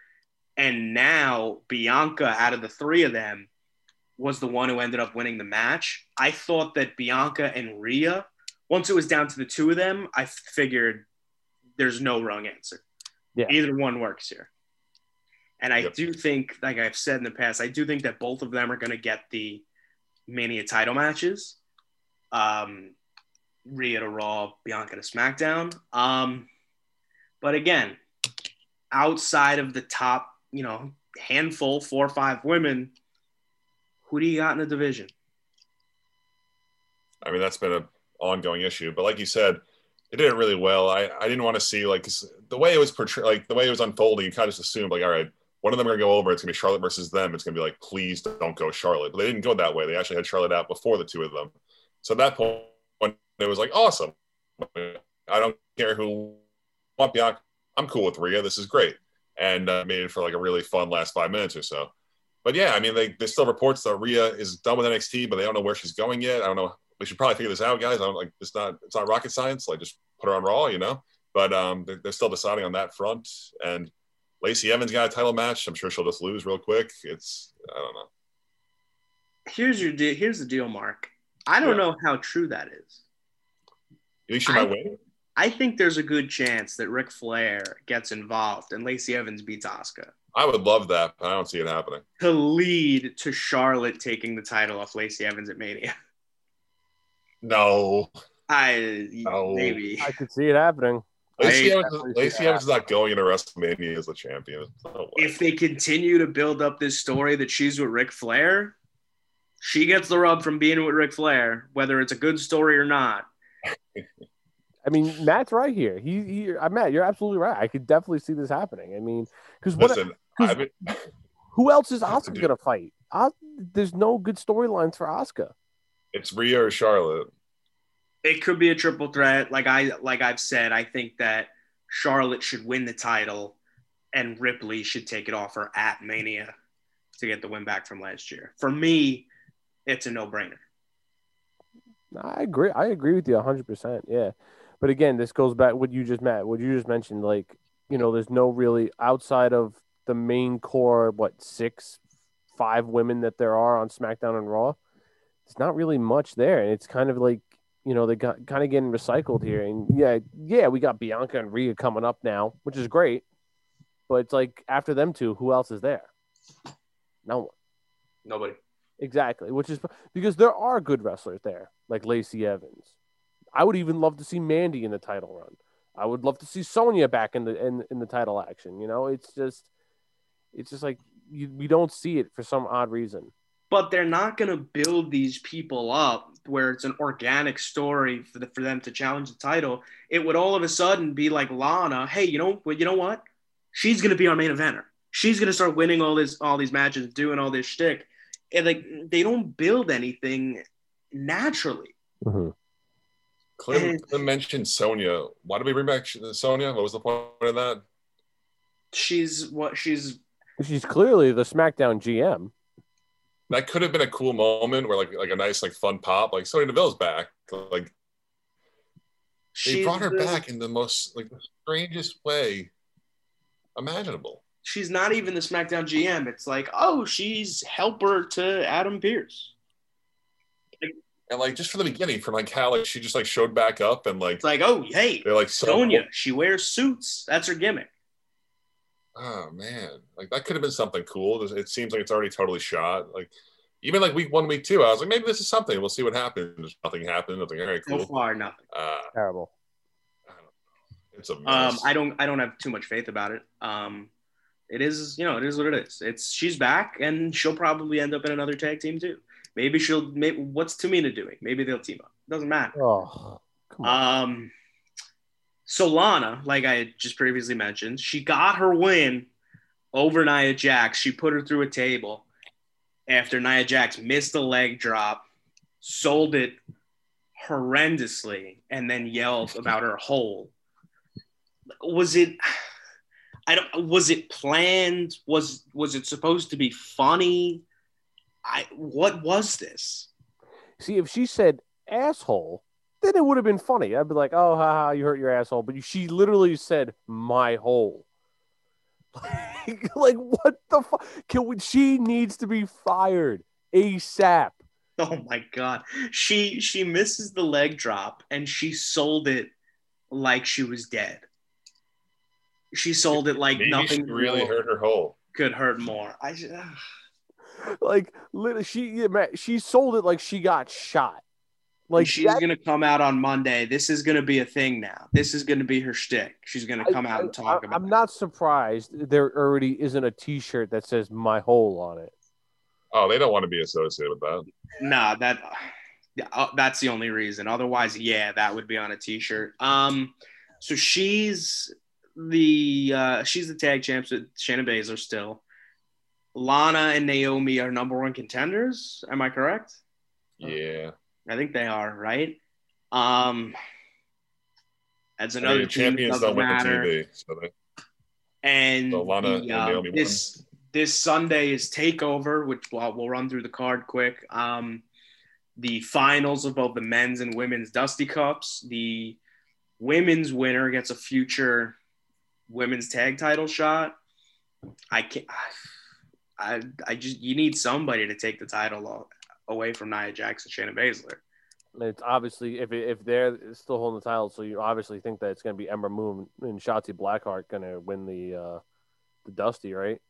And now Bianca, out of the three of them, was the one who ended up winning the match. I thought that Bianca and Rhea, once it was down to the two of them, I figured there's no wrong answer. Yeah. Either one works here. And I Yep. do think, like I've said in the past, I do think that both of them are going to get the Mania title matches. Um, Rhea to Raw, Bianca to SmackDown. Um, but again, outside of the top, you know, handful, four or five women, who do you got in the division? I mean, that's been an ongoing issue. But like you said, it did it really well. I, I didn't want to see like the way it was portrayed, like the way it was unfolding. You kind of just assumed like, all right, one of them are gonna go over. It's gonna be Charlotte versus them. It's gonna be like, please don't go Charlotte. But they didn't go that way. They actually had Charlotte out before the two of them. So at that point, it was like awesome. I don't care who want Bianca. I'm cool with Rhea. This is great, and uh, made it for like a really fun last five minutes or so. But yeah, I mean, they, there's still reports that Rhea is done with NXT, but they don't know where she's going yet. I don't know. We should probably figure this out, guys. I don't like it's not it's not rocket science. Like just put her on Raw, you know. But um, they're, they're still deciding on that front. And Lacey Evans got a title match. I'm sure she'll just lose real quick. It's I don't know. Here's your de- here's the deal, Mark. I don't Yeah. know how true that is. You think she I- win? I think there's a good chance that Ric Flair gets involved and Lacey Evans beats Asuka I would love that, but I don't see it happening. to lead to Charlotte taking the title off Lacey Evans at Mania. No. I No. maybe. I could see it happening. Lacey I Evans, definitely see Lacey that Evans is not going into WrestleMania as the champion. No. If they continue to build up this story that she's with Ric Flair, she gets the rub from being with Ric Flair, whether it's a good story or not. I mean, Matt's right here. He, he, I Matt, you're absolutely right. I could definitely see this happening. I mean, because what? Listen, 'cause- I've been, Who else is Have Asuka gonna fight? Os- there's no good storylines for Asuka. it's Rhea or Charlotte. It could be a triple threat. Like I like I've said, I think that Charlotte should win the title and Ripley should take it off her at Mania to get the win back from last year. For me, it's a no-brainer. I agree. I agree with you 100. percent Yeah, but again, this goes back what you just Matt, what you just mentioned. Like, you know, there's no really outside of the main core. What six, five women that there are on SmackDown and Raw. It's not really much there, and it's kind of like you know they got kind of getting recycled here. And yeah, yeah, we got Bianca and Rhea coming up now, which is great. But it's like after them two, who else is there? No one. Nobody. Exactly, which is because there are good wrestlers there, like Lacey Evans. I would even love to see Mandy in the title run. I would love to see Sonya back in the in, in the title action. You know, it's just, it's just like you, we don't see it for some odd reason. but they're not going to build these people up where it's an organic story for, the, for them to challenge the title. It would all of a sudden be like Lana, hey, you know, you know what? She's going to be our main eventer. She's going to start winning all this, all these matches, doing all this shtick. And like they don't build anything naturally. Mm-hmm. Clem, And- Clem mentioned Sonya. Why did we bring back Sonya? What was the point of that? She's what she's She's clearly the SmackDown GM. That could have been a cool moment where like like a nice like fun pop. Like Sonya Deville's back. Like they she's brought her the- back in the most like the strangest way imaginable. She's not even the SmackDown GM. It's like, oh, she's helper to Adam Pearce. And like just from the beginning, from like how like she just like showed back up and like It's like, oh, hey, they're like so Sonya, she wears suits. That's her gimmick. Oh man, like that could have been something cool. It seems like it's already totally shot. Like even like week one, week two, I was like, maybe this is something. We'll see what happens. Nothing happened. Nothing. All right, cool. So far, nothing. Uh, Terrible. I don't know. It's a Um, mess. I don't, I don't have too much faith about it. Um, it is, you know, it is what it is. It's she's back, and she'll probably end up in another tag team too. Maybe she'll. Maybe what's Tamina doing? Maybe they'll team up. Doesn't matter. Oh. Um, Solana, like I had just previously mentioned, she got her win over Nia Jax. She put her through a table after Nia Jax missed a leg drop, sold it horrendously, and then yelled about her hole. Was it? I don't. Was it planned? Was was it supposed to be funny? I. What was this? See, if she said asshole, then it would have been funny. I'd be like, oh, haha, you hurt your asshole. But she literally said my hole. Like, like what the fuck? Can we, she needs to be fired ASAP. Oh my god. She she misses the leg drop and she sold it like she was dead. She sold it like Maybe nothing she really hurt her hole. could hurt more. I just, ugh. Like, literally, she yeah, man, she sold it like she got shot. Like she's that- gonna come out on Monday. This is gonna be a thing now. This is gonna be her shtick. She's gonna come out and talk I, about. I'm not surprised there already isn't a T-shirt that says "my hole" on it. Oh, they don't want to be associated with that. it. Nah, that yeah, uh, that's the only reason. Otherwise, yeah, that would be on a T-shirt. Um, so she's the uh, she's the tag champs with Shayna Baszler still. Lana and Naomi are number one contenders. Am I correct? Yeah. I think they are, right? Um, that's I mean, another that champions don't win the matter. TV. So they, And So Lana the, and uh, Naomi won. this this Sunday is Takeover, which we'll, we'll run through the card quick. Um, the finals of both the men's and women's Dusty Cups. The women's winner gets a future women's tag title shot. I can't. I I just you need somebody to take the title away from Nia Jax and Shayna Baszler. It's obviously if it, if they're still holding the title, so you obviously think that it's going to be Ember Moon and Shotzi Blackheart going to win the uh, the Dusty, right?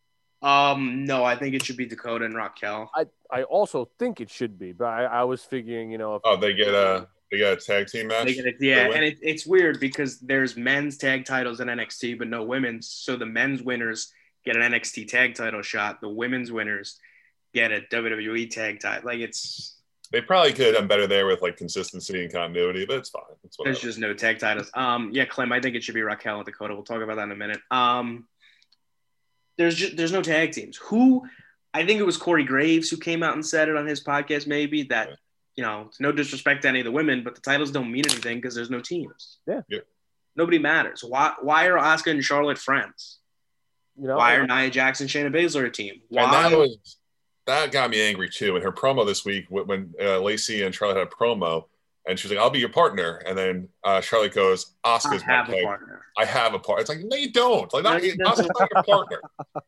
Um, no, I think it should be Dakota and Raquel. I I also think it should be, but I, I was figuring, you know, if Oh, they get a they got a tag team match. It, yeah, and it, it's weird because there's men's tag titles in NXT, but no women's. So the men's winners get an NXT tag title shot. The women's winners get a WWE tag title. Like it's They probably could have done better there with like consistency and continuity, but it's fine. It's there's just no tag titles. Um, yeah, Clem, I think it should be Raquel and Dakota. We'll talk about that in a minute. Um, there's just there's no tag teams. Who I think it was Corey Graves who came out and said it on his podcast. Maybe that. You know, it's no disrespect to any of the women, but the titles don't mean anything because there's no teams. Yeah. Yeah. Nobody matters. Why why are Asuka and Charlotte friends? you know, Why are Nia Jackson, Shayna Baszler a team? And Why? that was that got me angry too. In her promo this week, when- when uh, Lacey and Charlotte had a promo, and she was like, "I'll be your partner," and then uh, Charlotte goes, "Asuka's my have a pick. partner. I have a partner." It's like, no, you don't. Like, not, No, you Asuka's not your partner.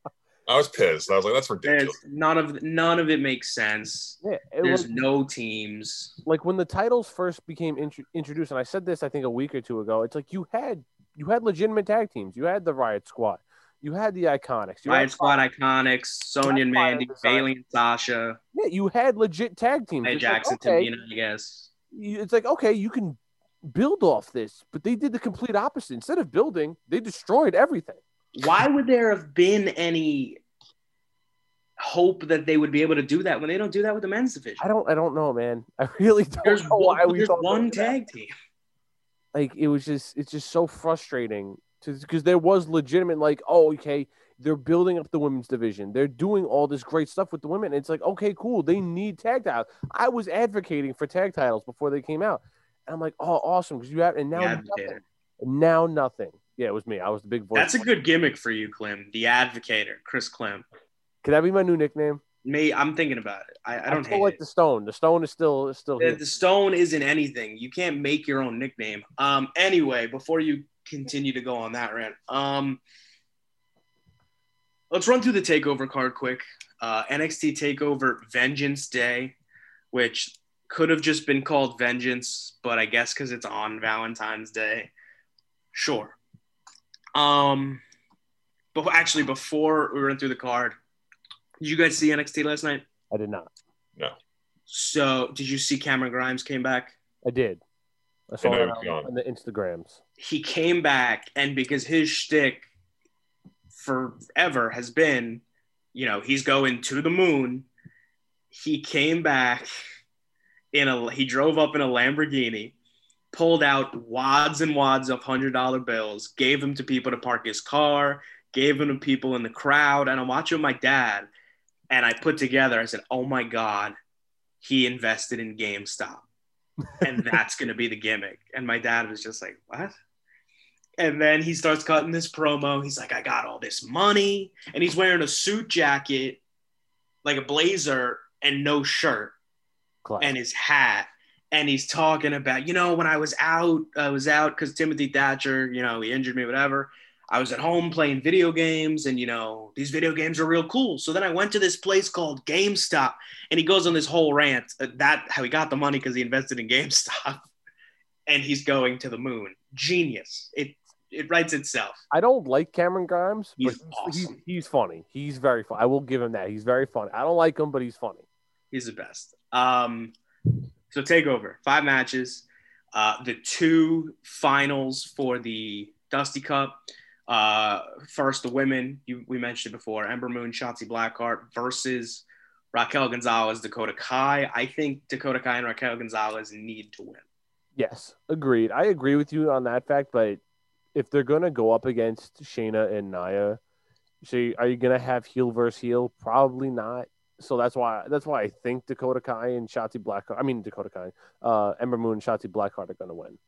I was pissed. I was like, "That's ridiculous." There's none of none of it makes sense. yeah, it There's was no teams. like when the titles first became intro- introduced, and I said this I think a week or two ago. It's like you had you had legitimate tag teams. You had the Riot Squad. You had the Iconics. You Riot had Squad Iconics, Sonya and Mandy, Design. Bayley and Sasha, Yeah, you had legit tag teams. Nia It's like, Jackson, okay, Tamina, I guess. you- it's like okay, you can build off this, but they did the complete opposite. Instead of building, they destroyed everything. Why would there have been any hope that they would be able to do that when they don't do that with the men's division? I don't, I don't know, man. I really don't There's know why one, we there's one about that. tag team. like it was just it's just so frustrating to because there was legitimate like oh okay they're building up the women's division they're doing all this great stuff with the women it's like okay cool they need tag titles i was advocating for tag titles before they came out and i'm like oh awesome because you have and now The nothing. Now nothing yeah it was me i was the big voice That's a good gimmick for you, Clem. The Advocator, Chris Clem. can that be my new nickname Me, I'm thinking about it. I, I don't hate like it. the stone the stone is still is still The, the stone isn't anything. You can't make your own nickname. Um. Anyway, before you continue to go on that rant, um, let's run through the takeover card quick. Uh, NXT Takeover Vengeance Day, which could have just been called Vengeance, but I guess because it's on Valentine's Day, sure. Um, but actually, before we run through the card, did you guys see NXT last night? i did not No. So, did you see Cameron Grimes came back? i did i saw know that on, on the instagrams He came back, and because his shtick forever has been, you know, he's going to the moon. He came back in a. He drove up in a Lamborghini, pulled out wads and wads of hundred dollar bills, gave them to people to park his car, gave them to people in the crowd, and I'm watching my dad, and I put together. I said, "Oh my god." He invested in GameStop and that's going to be the gimmick. And my dad was just like, what? And then he starts cutting this promo. He's like, I got all this money. And he's wearing a suit jacket, like a blazer, and no shirt, Class. and his hat. And he's talking about, you know, when I was out, I was out because Timothy Thatcher, you know, he injured me, whatever. I was at home playing video games, and, you know, these video games are real cool. So then I went to this place called GameStop and he goes on this whole rant that how he got the money because he invested in GameStop, and he's going to the moon. Genius! It it writes itself. I don't like Cameron Grimes, He's but he's, he's, awesome. he's funny. He's very funny. I will give him that. He's very funny. I don't like him, but he's funny. He's the best. Um, so takeover five matches. Uh, the two finals for the Dusty Cup. Uh, first, the women. You, we mentioned before: Ember Moon, Shotzi Blackheart versus Raquel Gonzalez, Dakota Kai. I think Dakota Kai and Raquel Gonzalez need to win. Yes, agreed. I agree with you on that fact, but if they're gonna go up against Shayna and Nia, so are you gonna have heel versus heel? Probably not. So that's why that's why I think Dakota Kai and Shotzi Blackheart. I mean Dakota Kai, uh, Ember Moon and Shotzi Blackheart are gonna win.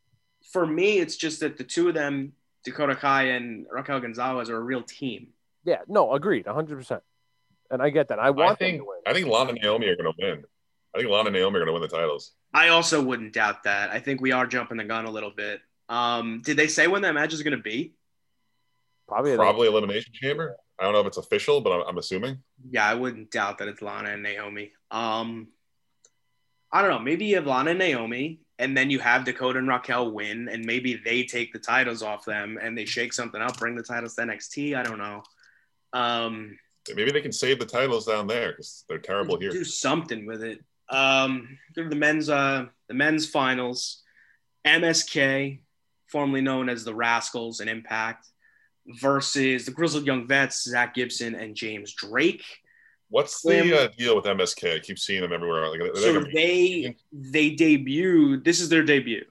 for me, it's just that the two of them, Dakota Kai and Raquel Gonzalez, are a real team. Yeah, no, agreed, hundred percent. And I get that. I I want them think to win. I think Lana and Naomi are going to win. I think Lana and Naomi are going to win the titles. I also wouldn't doubt that. I think we are jumping the gun a little bit. Um, did they say when that match is going to be? Probably, Probably Elimination Chamber. I don't know if it's official, but I'm, I'm assuming. Yeah, I wouldn't doubt that it's Lana and Naomi. Um, I don't know. Maybe you have Lana and Naomi, and then you have Dakota and Raquel win, and maybe they take the titles off them and they shake something up, bring the titles to NXT. I don't know. Um, Maybe they can save the titles down there because they're terrible here. do something with it. Um, the men's uh, the men's finals. MSK, formerly known as the Rascalz and Impact, versus the Grizzled Young Vets, Zack Gibson and James Drake. What's the uh, deal with MSK? I keep seeing them everywhere. Like, they So they they debuted. This is their debut.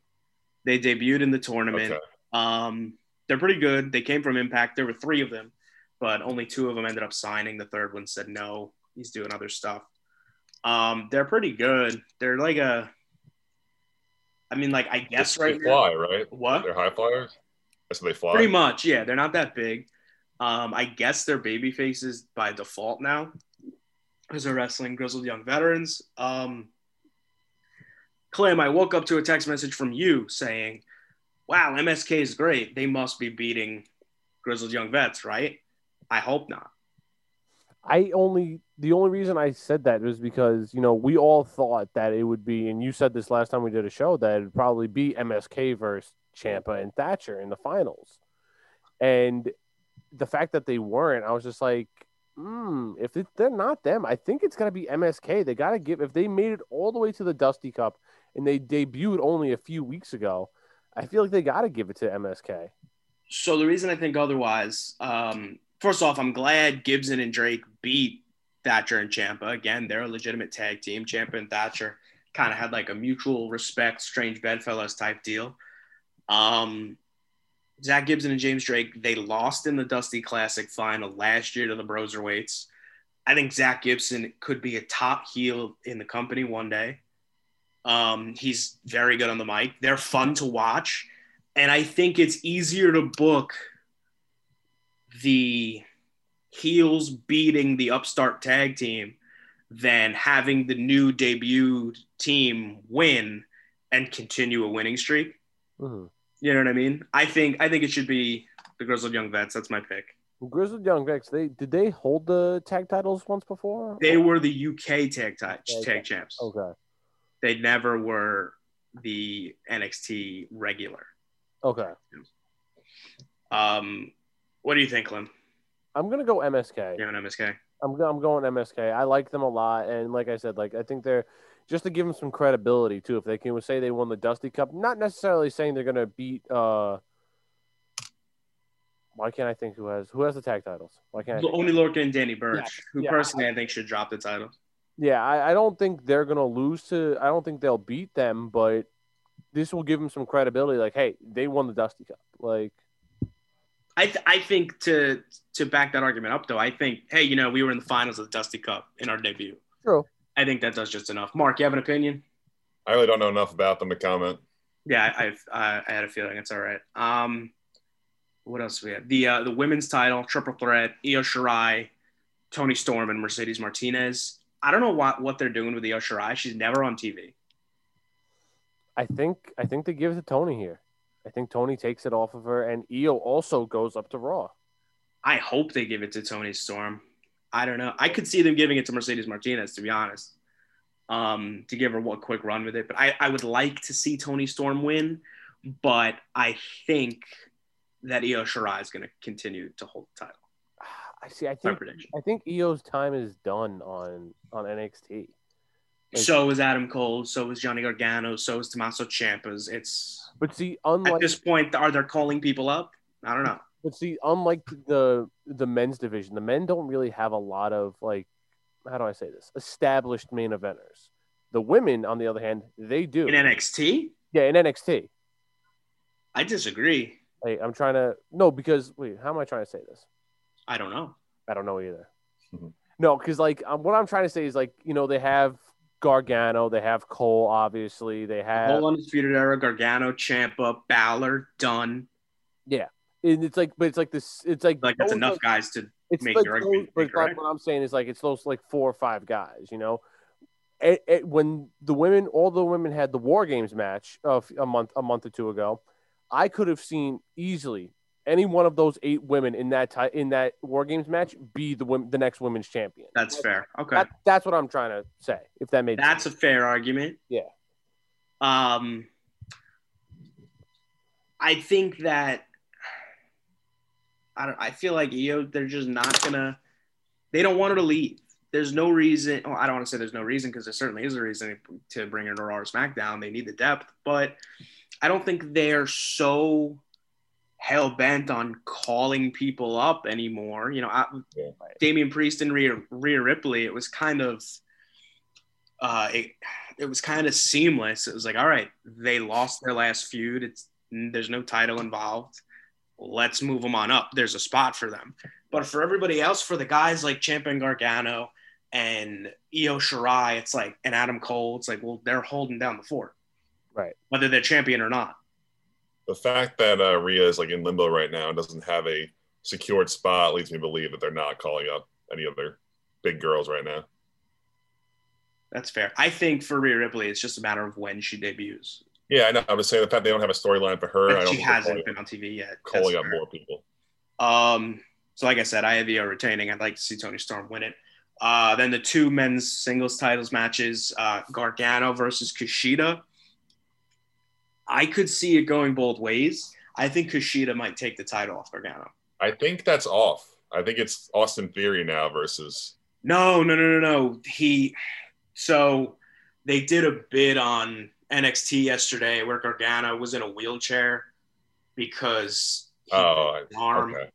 They debuted in the tournament. Okay. Um, they're pretty good. They came from Impact. There were three of them, but only two of them ended up signing. The third one said no. He's doing other stuff. Um, they're pretty good. They're like a. I mean, like I guess They right now. fly, right? What? They're high flyers. That's what they fly. Pretty much, yeah. They're not that big. Um, I guess they're baby faces by default now, because they're wrestling grizzled young veterans. Um, Clem, I woke up to a text message from you saying, "Wow, MSK is great. They must be beating grizzled young vets, right?" I hope not. I only the only reason I said that was because you know we all thought that it would be, and you said this last time we did a show that it'd probably be MSK versus Ciampa and Thatcher in the finals, and the fact that they weren't, I was just like, hmm, if it, they're not them, I think it's gonna be MSK. They gotta give if they made it all the way to the Dusty Cup and they debuted only a few weeks ago, I feel like they gotta give it to MSK. So the reason I think otherwise, um, first off, I'm glad Gibson and Drake beat Thatcher and Ciampa. Again, they're a legitimate tag team. Ciampa and Thatcher kind of had like a mutual respect, strange bedfellows type deal. Um, Zack Gibson and James Drake, they lost in the Dusty Classic final last year to the Broserweights. I think Zack Gibson could be a top heel in the company one day. Um, he's very good on the mic. They're fun to watch. And I think it's easier to book the heels beating the upstart tag team than having the new debut team win and continue a winning streak. Mhm. You know what I mean? I think I think it should be the Grizzled Young Vets. That's my pick. Grizzled Young Vets. they did they hold the tag titles once before? They were the UK tag Okay. tag champs. okay. They never were the NXT regular. Okay. Um, what do you think, Clem? I'm gonna go MSK. Yeah, an MSK? I'm I'm going MSK. I like them a lot, and like I said, like I think they're just to give them some credibility too. If they can say they won the Dusty Cup, not necessarily saying they're gonna beat. uh Why can't I think who has who has the tag titles? Why can't I? Only Lorcan and Danny Burch, Yeah. who Yeah. personally I think should drop the title. Yeah, I, I don't think they're gonna lose to. I don't think they'll beat them, but this will give them some credibility. Like, hey, they won the Dusty Cup. Like, I, th- I think to to back that argument up though, I think hey, you know, we were in the finals of the Dusty Cup in our debut. True. I think that does just enough. Mark, you have an opinion? I really don't know enough about them to comment. Yeah, I, I've I, I had a feeling it's all right. Um, what else do we have? The uh, the women's title, triple threat: Io Shirai, Toni Storm, and Mercedes Martinez. I don't know what what they're doing with Io Shirai. She's never on TV. I think I think they give it to Toni here. I think Toni takes it off of her, and Io also goes up to Raw. I hope they give it to Toni Storm. I don't know. I could see them giving it to Mercedes Martinez, to be honest, um, to give her a quick run with it. But I, I would like to see Toni Storm win, but I think that Io Shirai is going to continue to hold the title. I see. I think prediction. I think Io's time is done on on NXT. Like- So is Adam Cole. So is Johnny Gargano. So is Tommaso Ciampa's. It's But see, at this point, are they calling people up? I don't know. But see, unlike the the men's division, the men don't really have a lot of like how do I say this? Established main eventers. The women, on the other hand, they do. In NXT, yeah, in NXT. I disagree. Hey, I'm trying to no because wait, how am I trying to say this? I don't know. I don't know either. Mhm. No, because like um, what I'm trying to say is like you know they have Gargano, they have Cole, obviously they have Whole undisputed era: Gargano, Ciampa, Balor, Dunne. And it's like but it's like this it's like Like that's enough are- guys to it's make like your those, argument, but like what I'm saying is like it's those like four or five guys, you know. It, it, when the women, all the women had the War Games match of a month, a month or two ago, I could have seen easily any one of those eight women in that ti- in that War Games match be the wom- the next women's champion. That's fair. Okay. That, that's what I'm trying to say. If that made That's sense. a fair argument. Yeah. Um, I think that I don't. I feel like Io, they're just not gonna. They don't want her to leave. There's no reason. Well, I don't want to say there's no reason because there certainly is a reason to bring her to Raw or SmackDown. They need the depth, but I don't think they're so hell bent on calling people up anymore. You know, I, Yeah. Damian Priest and Rhea, Rhea Ripley. It was kind of. Uh, it, it was kind of seamless. It was like, all right, they lost their last feud. It's there's no title involved. Let's move them on up. There's a spot for them. But for everybody else, for the guys like Champion Gargano and Io Shirai, it's like and Adam Cole, it's like, well, they're holding down the fort, Right. whether they're champion or not. The fact that uh, Rhea is like in limbo right now and doesn't have a secured spot leads me to believe that they're not calling up any other big girls right now. That's fair. I think for Rhea Ripley, it's just a matter of when she debuts. Yeah, I know. I was saying the fact they don't have a storyline for her. I don't she hasn't been on TV yet. calling up fair. more people. Um, so like I said, I have Io retaining. I'd like to see Toni Storm win it. Uh, then the two men's singles titles matches, uh, Gargano versus Kushida. I could see it going both ways. I think Kushida might take the title off Gargano. I think that's off. I think it's Austin Theory now versus. No, no, no, no, no. He so they did a bid on NXT yesterday where Gargano was in a wheelchair because he Oh, broke his arm. okay.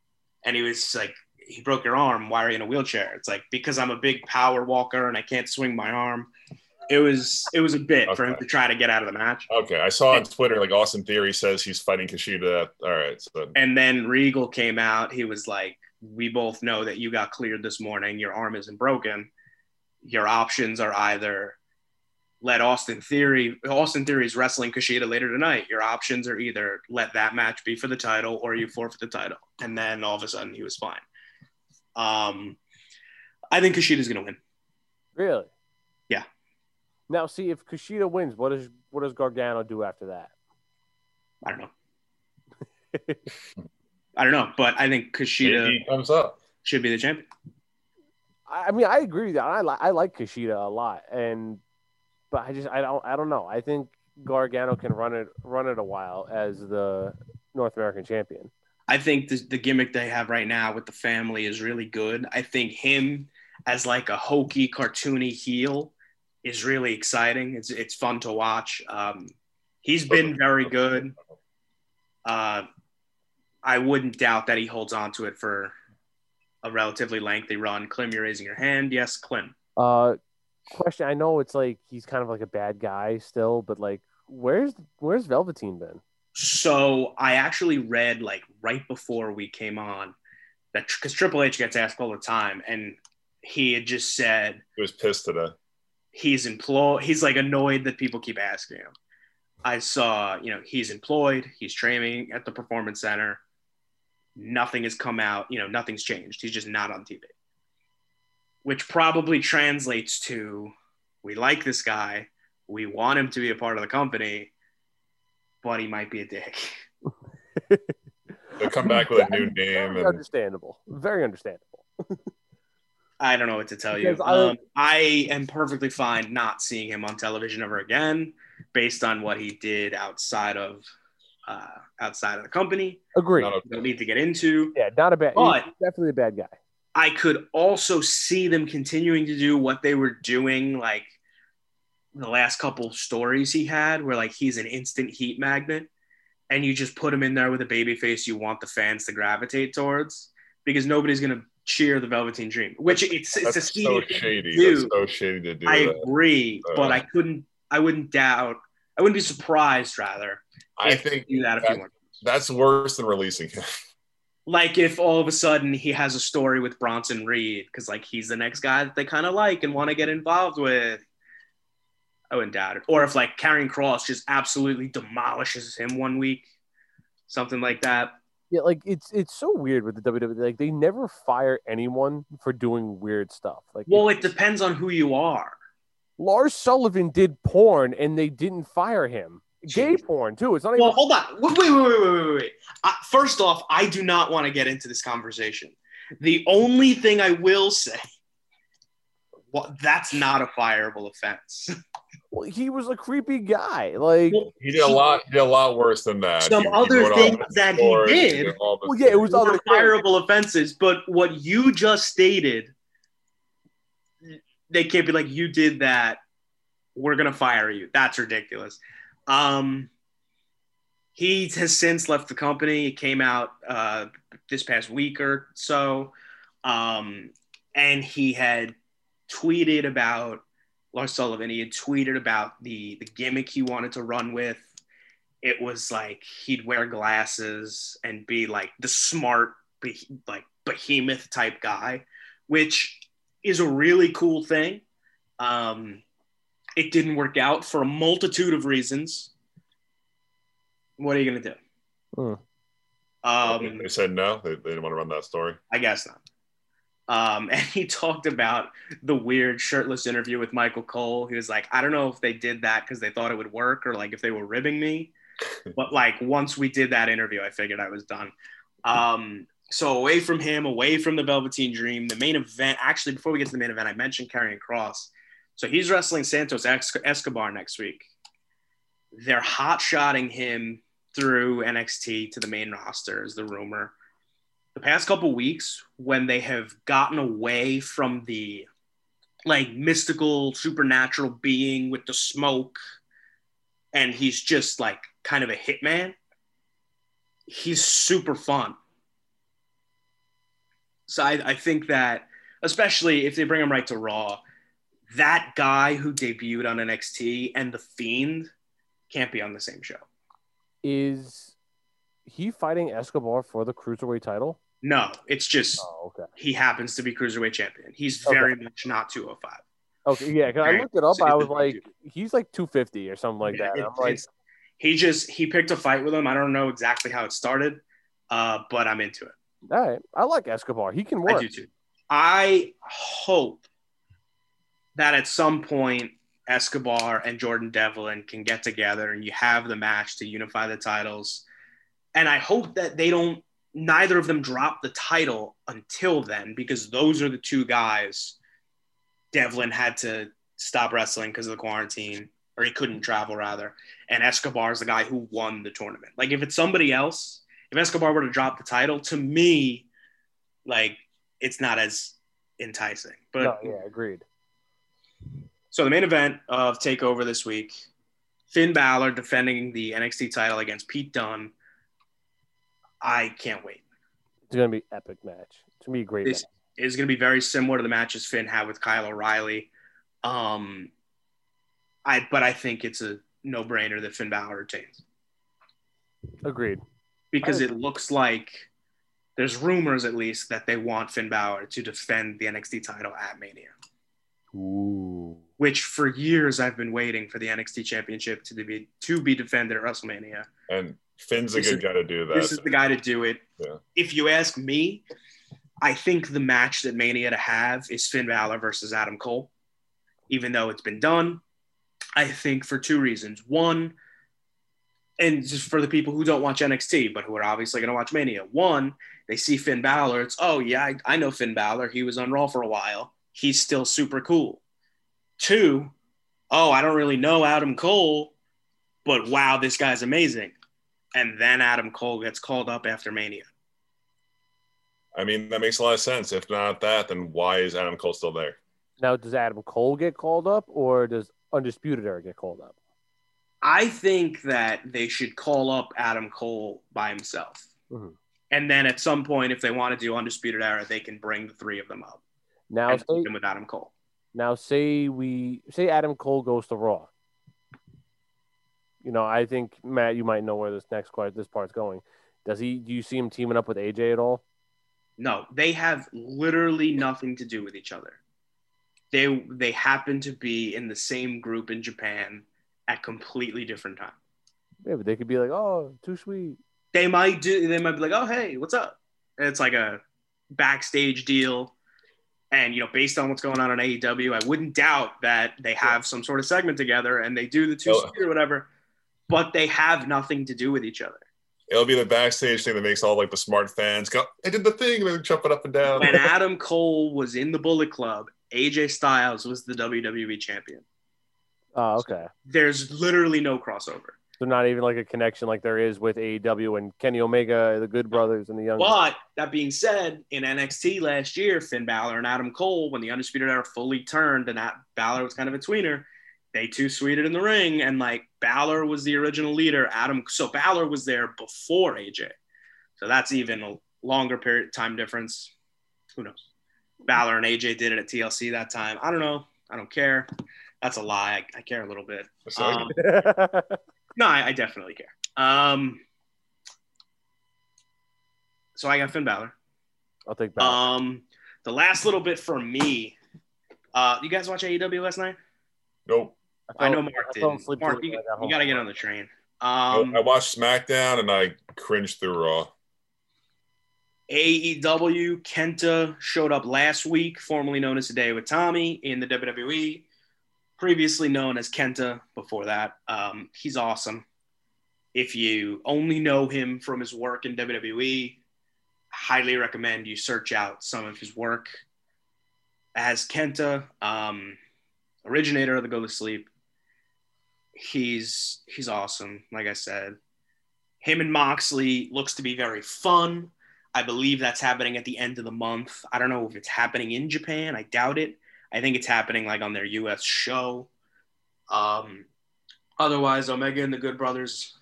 and he was like, he broke your arm. Why are you in a wheelchair? It's like because I'm a big power walker and I can't swing my arm. It was it was a bit for him to try to get out of the match. Okay, I saw on Twitter like Austin Theory says he's fighting Kushida. All right, so And then Regal came out. He was like, "We both know that you got cleared this morning. Your arm isn't broken. Your options are either let Austin Theory. Austin Theory's wrestling Kushida later tonight. Your options are either let that match be for the title or you forfeit the title." And then all of a sudden, he was fine. Um, I think Kushida's gonna win. really. Yeah. Now, see if Kushida wins, what does what does Gargano do after that? I don't know. I don't know, but I think Kushida comes up. should be the champion. I I mean, I agree with that. I like I like Kushida a lot, and but I just I don't I don't know. I think Gargano can run it run it a while as the North American champion. I think the, the gimmick they have right now with the family is really good. I think him as like a hokey, cartoony heel is really exciting. It's it's fun to watch. Um, he's been very good. Uh, I wouldn't doubt that he holds on to it for a relatively lengthy run. Clem, you're raising your hand. Yes, Clem. Uh, question. I know it's like he's kind of like a bad guy still, but like, where's where's Velveteen been? So I actually read like right before we came on that because Triple H gets asked all the time, and he had just said He was pissed today. he's employed. He's like annoyed that people keep asking him. I saw, you know, he's employed. He's training at the performance center. Nothing has come out. You know, nothing's changed. He's just not on TV, which probably translates to we like this guy. We want him to be a part of the company, but he might be a dick. They'll come back with a new name Very and understandable. Very understandable. I don't know what to tell you. I- Um, I am perfectly fine not seeing him on television ever again, based on what he did outside of uh, outside of the company. Agree. not a- Don't need to get into. Yeah, not a bad. But- definitely a bad guy. I could also see them continuing to do what they were doing, like the last couple stories he had, where like he's an instant heat magnet, and you just put him in there with a baby face you want the fans to gravitate towards, because nobody's gonna cheer the Velveteen Dream, which it's it's a so shady. That's so shady to do I that. agree, Uh, but I couldn't. I wouldn't doubt. I wouldn't be surprised, rather. I think do that if that- you want. that's worse than releasing him. Like if all of a sudden he has a story with Bronson Reed because like he's the next guy that they kind of like and want to get involved with. Oh, I wouldn't doubt it. Or if like Karrion Kross just absolutely demolishes him one week, something like that. Yeah, like it's it's so weird with the WWE. Like they never fire anyone for doing weird stuff. Like Well, it depends on who you are. Lars Sullivan did porn and they didn't fire him. Gay porn too. It's not even. Well, hold on. Wait, wait, wait, wait, wait, wait, wait. Uh, first off, I do not want to get into this conversation. The only thing I will say, well, that's not a fireable offense. Well, he was a creepy guy. Like, Well, He did a lot. He did a lot worse than that. Some He- he other wrote all things that he scores, did- all the- well, yeah, it was other Those are fireable offenses, but what you just stated, they can't be like, you did that. We're gonna fire you. That's ridiculous. Um, he has since left the company. It came out uh, this past week or so, um, and he had tweeted about Lars Sullivan. He had tweeted about the the gimmick he wanted to run with it was like he'd wear glasses and be like the smart like behemoth type guy which is a really cool thing um it didn't work out for a multitude of reasons what are you gonna do Hmm. um they said no. They, they didn't want to run that story. I guess not. Um, and he talked about the weird shirtless interview with Michael Cole. He was like, I don't know if they did that because they thought it would work or like if they were ribbing me. but like once we did that interview, I figured I was done. Um, so away from him, away from the Velveteen Dream, the main event. Actually, before we get to the main event, I mentioned Karrion Kross. So he's wrestling Santos Escobar next week. They're hot shotting him through NXT to the main roster, is the rumor the past couple weeks when they have gotten away from the like mystical supernatural being with the smoke and he's just like kind of a hitman he's super fun so I, I think that especially if they bring him right to raw that guy who debuted on nxt and the fiend can't be on the same show is he fighting Escobar for the cruiserweight title? no it's just Oh, okay. he happens to be cruiserweight champion. He's Okay. very much not 205. Okay, yeah. 'cause I Right. looked it up. So I was like, dude. he's like 250 or something like that. It- I'm like, he just he picked a fight with him. I don't know exactly how it started, uh, but I'm into it. all right, I like Escobar. He can work. I do too. I hope that at some point Escobar and Jordan Devlin can get together and you have the match to unify the titles. And I hope that they don't neither of them drop the title until then because those are the two guys Devlin had to stop wrestling because of the quarantine or he couldn't travel rather and Escobar is the guy who won the tournament. Like if it's somebody else, if Escobar were to drop the title, to me, like it's not as enticing. But no, yeah, agreed. So the main event of Takeover this week, Finn Balor defending the NXT title against Pete Dunne. I can't wait. It's gonna be epic match. It's gonna be a great This match. is going to be very similar to the matches Finn had with Kyle O'Reilly. Um, I but I think it's a no brainer that Finn Balor retains Agreed. because it looks like there's rumors at least that they want Finn Balor to defend the NXT title at Mania. Ooh. Which for years I've been waiting for the NXT Championship to be to be defended at WrestleMania. And Finn's a This good is- guy to do that. This is the guy to do it. Yeah. If you ask me, I think the match that Mania to have is Finn Balor versus Adam Cole. Even though it's been done, I think for two reasons. One, and just for the people who don't watch NXT, but who are obviously going to watch Mania. One, they see Finn Balor. It's, oh, yeah, I, I know Finn Balor. He was on Raw for a while. He's still super cool. Two, oh, I don't really know Adam Cole, but wow, this guy's amazing. And then Adam Cole gets called up after Mania. I mean, that makes a lot of sense. If not that, then why is Adam Cole still there? Now, does Adam Cole get called up, or does Undisputed Era get called up? I think that they should call up Adam Cole by himself. Mhm. And then at some point, if they want to do Undisputed Era, they can bring the three of them up Now, and say, with Adam Cole. now say we say Adam Cole goes to Raw. You know, I think Matt, you might know where this next part, this part's going. Does he? Do you see him teaming up with AJ at all? No, they have literally nothing to do with each other. They they happen to be in the same group in Japan at completely different times. Yeah, but they could be like, "Oh, too sweet." They might do. They might be like, "Oh, hey, what's up?" And it's like a backstage deal, and you know, based on what's going on on AEW, I wouldn't doubt that they have some sort of segment together and they do the two Oh. speed or whatever. but they have nothing to do with each other. It'll be the backstage thing that makes all like the smart fans go, I did the thing, and they're jumping up and down. When Adam Cole was in the Bullet Club, AJ Styles was the WWE champion. Oh, okay. There's literally no crossover. So not even like a connection like there is with AEW and Kenny Omega, the Good Brothers, and the Young. But that being said, in NXT last year, Finn Balor and Adam Cole, when the Undisputed Era fully turned and that Balor was kind of a tweener, they two sweeted in the ring. And like Balor was the original leader. Adam, so Balor was there before AJ. So that's even a longer period time difference. Who knows? Balor and AJ did it at TLC that time. I don't know. I don't care. That's a lie. I, I care a little bit. So, Um, no, I, I definitely care. Um, so I got Finn Balor. I'll take that. Um, the last little bit for me. Uh, you guys watch AEW last night? nope. I know Mark I did. Mark, to it you, got to get on the train. Um, I watched SmackDown and I cringed through Raw. AEW Kenta showed up last week, formerly known as Hideo Itami in the WWE, previously known as Kenta before that. Um, he's awesome. If you only know him from his work in WWE, highly recommend you search out some of his work as Kenta, um, originator of the Go to Sleep. He's he's awesome. Like I said, him and Moxley looks to be very fun. I believe that's happening at the end of the month. I don't know if it's happening in Japan. I doubt it. I think it's happening like on their US show. Um, otherwise, Omega and the Good Brothers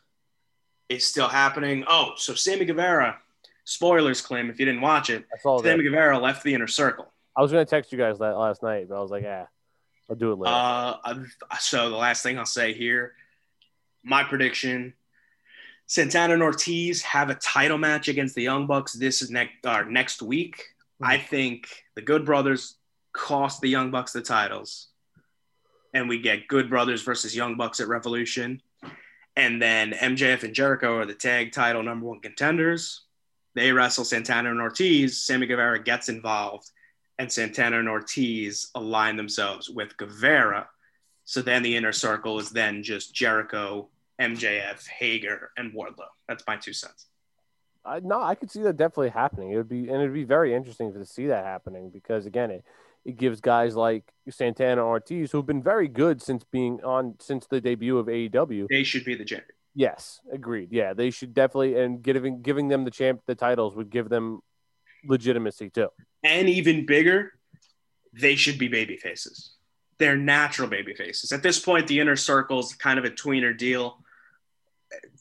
is still happening. Oh, so Sammy Guevara, spoilers, claim if you didn't watch it, saw that. Sammy Guevara left the inner circle. I was gonna text you guys that last night, but I was like, yeah, I'll do it later. Uh, so the last thing I'll say here, my prediction: Santana and Ortiz have a title match against the Young Bucks this is next uh, next week. I think the Good Brothers cost the Young Bucks the titles, and we get Good Brothers versus Young Bucks at Revolution, and then MJF and Jericho are the tag title number one contenders. They wrestle Santana and Ortiz. Sammy Guevara gets involved and Santana and Ortiz align themselves with Guevara. So then the inner circle is then just Jericho, MJF, Hager, and Wardlow. That's my two cents. I, no, I could see that definitely happening. It would be, and it'd be very interesting to see that happening because again, it it gives guys like Santana Ortiz who've been very good since being on since the debut of AEW. They should be the champion. Yes, agreed. Yeah, they should definitely and giving giving them the champ the titles would give them legitimacy too. And even bigger, they should be baby faces. They're natural baby faces. At this point, the inner circle is kind of a tweener deal.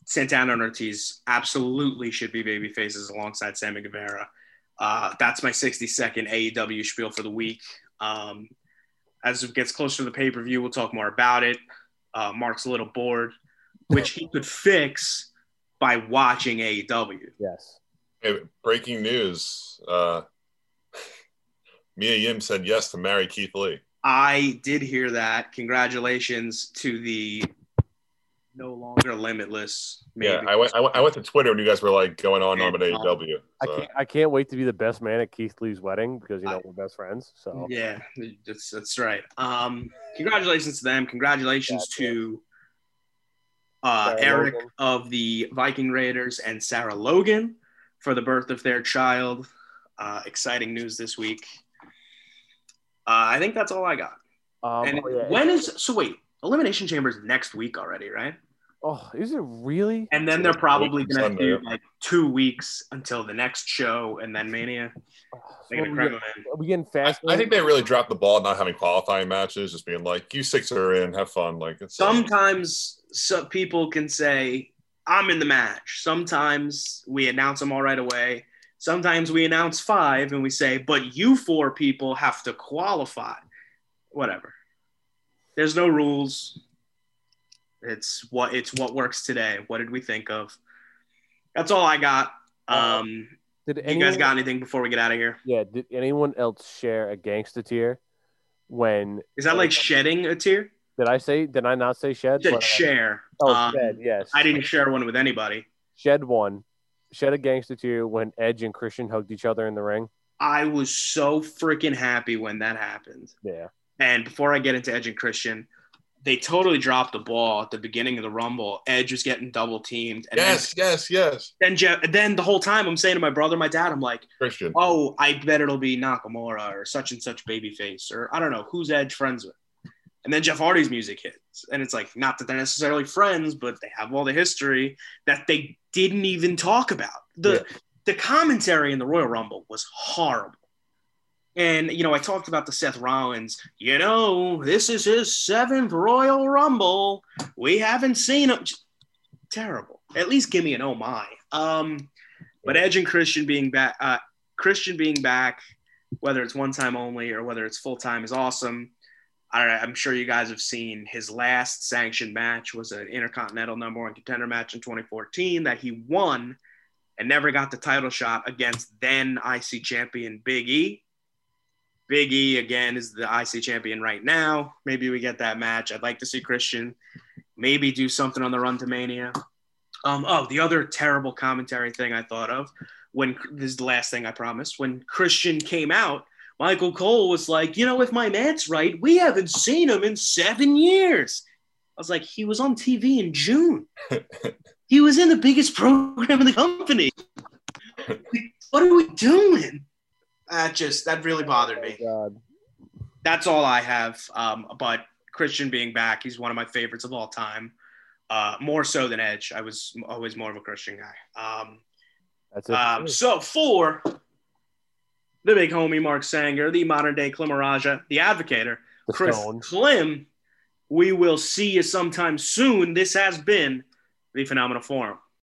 Santana and Ortiz absolutely should be baby faces alongside Sammy Guevara. Uh, that's my 60 second AEW spiel for the week. Um, as it gets closer to the pay per view, we'll talk more about it. Uh, Mark's a little bored, which he could fix by watching AEW. Yes. Hey, breaking news. Uh, Mia Yim said yes to marry Keith Lee. I did hear that. Congratulations to the no longer limitless. Maybe. Yeah, I went, I went. I went to Twitter when you guys were like going on on about Yeah. AEW. I can't I can't wait to be the best man at Keith Lee's wedding because you know we're best friends. So Yeah, that's that's right. Um, congratulations to them. Congratulations Yeah, to uh, Sarah Erik Logan. of the Viking Raiders and Sarah Logan for the birth of their child. Uh, exciting news this week. Uh, I think that's all I got. um, and oh, yeah, when is so? Wait, Elimination Chambers next week already, right? Oh, is it really? And then they're probably gonna Sunday, do like two weeks until the next show, and then Mania. Oh, so They're we, cram get, are we getting fast? I think they really dropped the ball not having qualifying matches, just being like, "You six are in, have fun." Like it's Sometimes some people can say, "I'm in the match." Sometimes we announce them all right away. Sometimes we announce five and we say, "But you four people have to qualify." Whatever. There's no rules. It's what it's what works today. What did we think of? That's all I got. Um, did you guys got anything before we get out of here? Yeah. Did anyone else share a gangster tear? When Is that like shedding a tear? did I say? Did I not say shed? But, uh, share. Oh, Um, shed. Yes. I didn't share one with anybody. Shed one. Shed a gangster tear when Edge and Christian hugged each other in the ring. I was so freaking happy when that happened. Yeah. And before I get into Edge and Christian, they totally dropped the ball at the beginning of the Rumble. Edge was getting double teamed. And Yes, yes, yes. Then, then, Jeff, then the whole time I'm saying to my brother, my dad, I'm like, Christian. oh, I bet it'll be Nakamura or such and such babyface or I don't know who's Edge friends with. And then Jeff Hardy's music hits, and it's like not that they're necessarily friends, but they have all the history that they didn't even talk about. The Yeah. the commentary in the Royal Rumble was horrible. And you know, I talked about the Seth Rollins. You know, this is his seventh Royal Rumble. We haven't seen him. Terrible. At least give me an oh my. Um, but Edge and Christian being back, uh, Christian being back, whether it's one time only or whether it's full time, is awesome. I'm sure you guys have seen his last sanctioned match was an Intercontinental Number One Contender match in 2014 that he won and never got the title shot against then IC champion Big E. Big E again is the IC champion right now. Maybe we get that match. I'd like to see Christian maybe do something on the run to Mania. Um, oh, the other terrible commentary thing I thought of when this is the last thing I promised. When Christian came out, Michael Cole was like, you know, if my man's right, we haven't seen him in seven years. I was like, he was on TV in June. he was in the biggest program in the company. what are we doing? That just that really bothered me. God. That's all I have. Um, but Christian being back, he's one of my favorites of all time. Uh, more so than Edge. I was always more of a Christian guy. Um, That's it. um, so for the big homie Mark Sanger, the modern day Klimaraja, the advocator, The Chris Stone. Klim, we will see you sometime soon. This has been the Phenomenal Forum.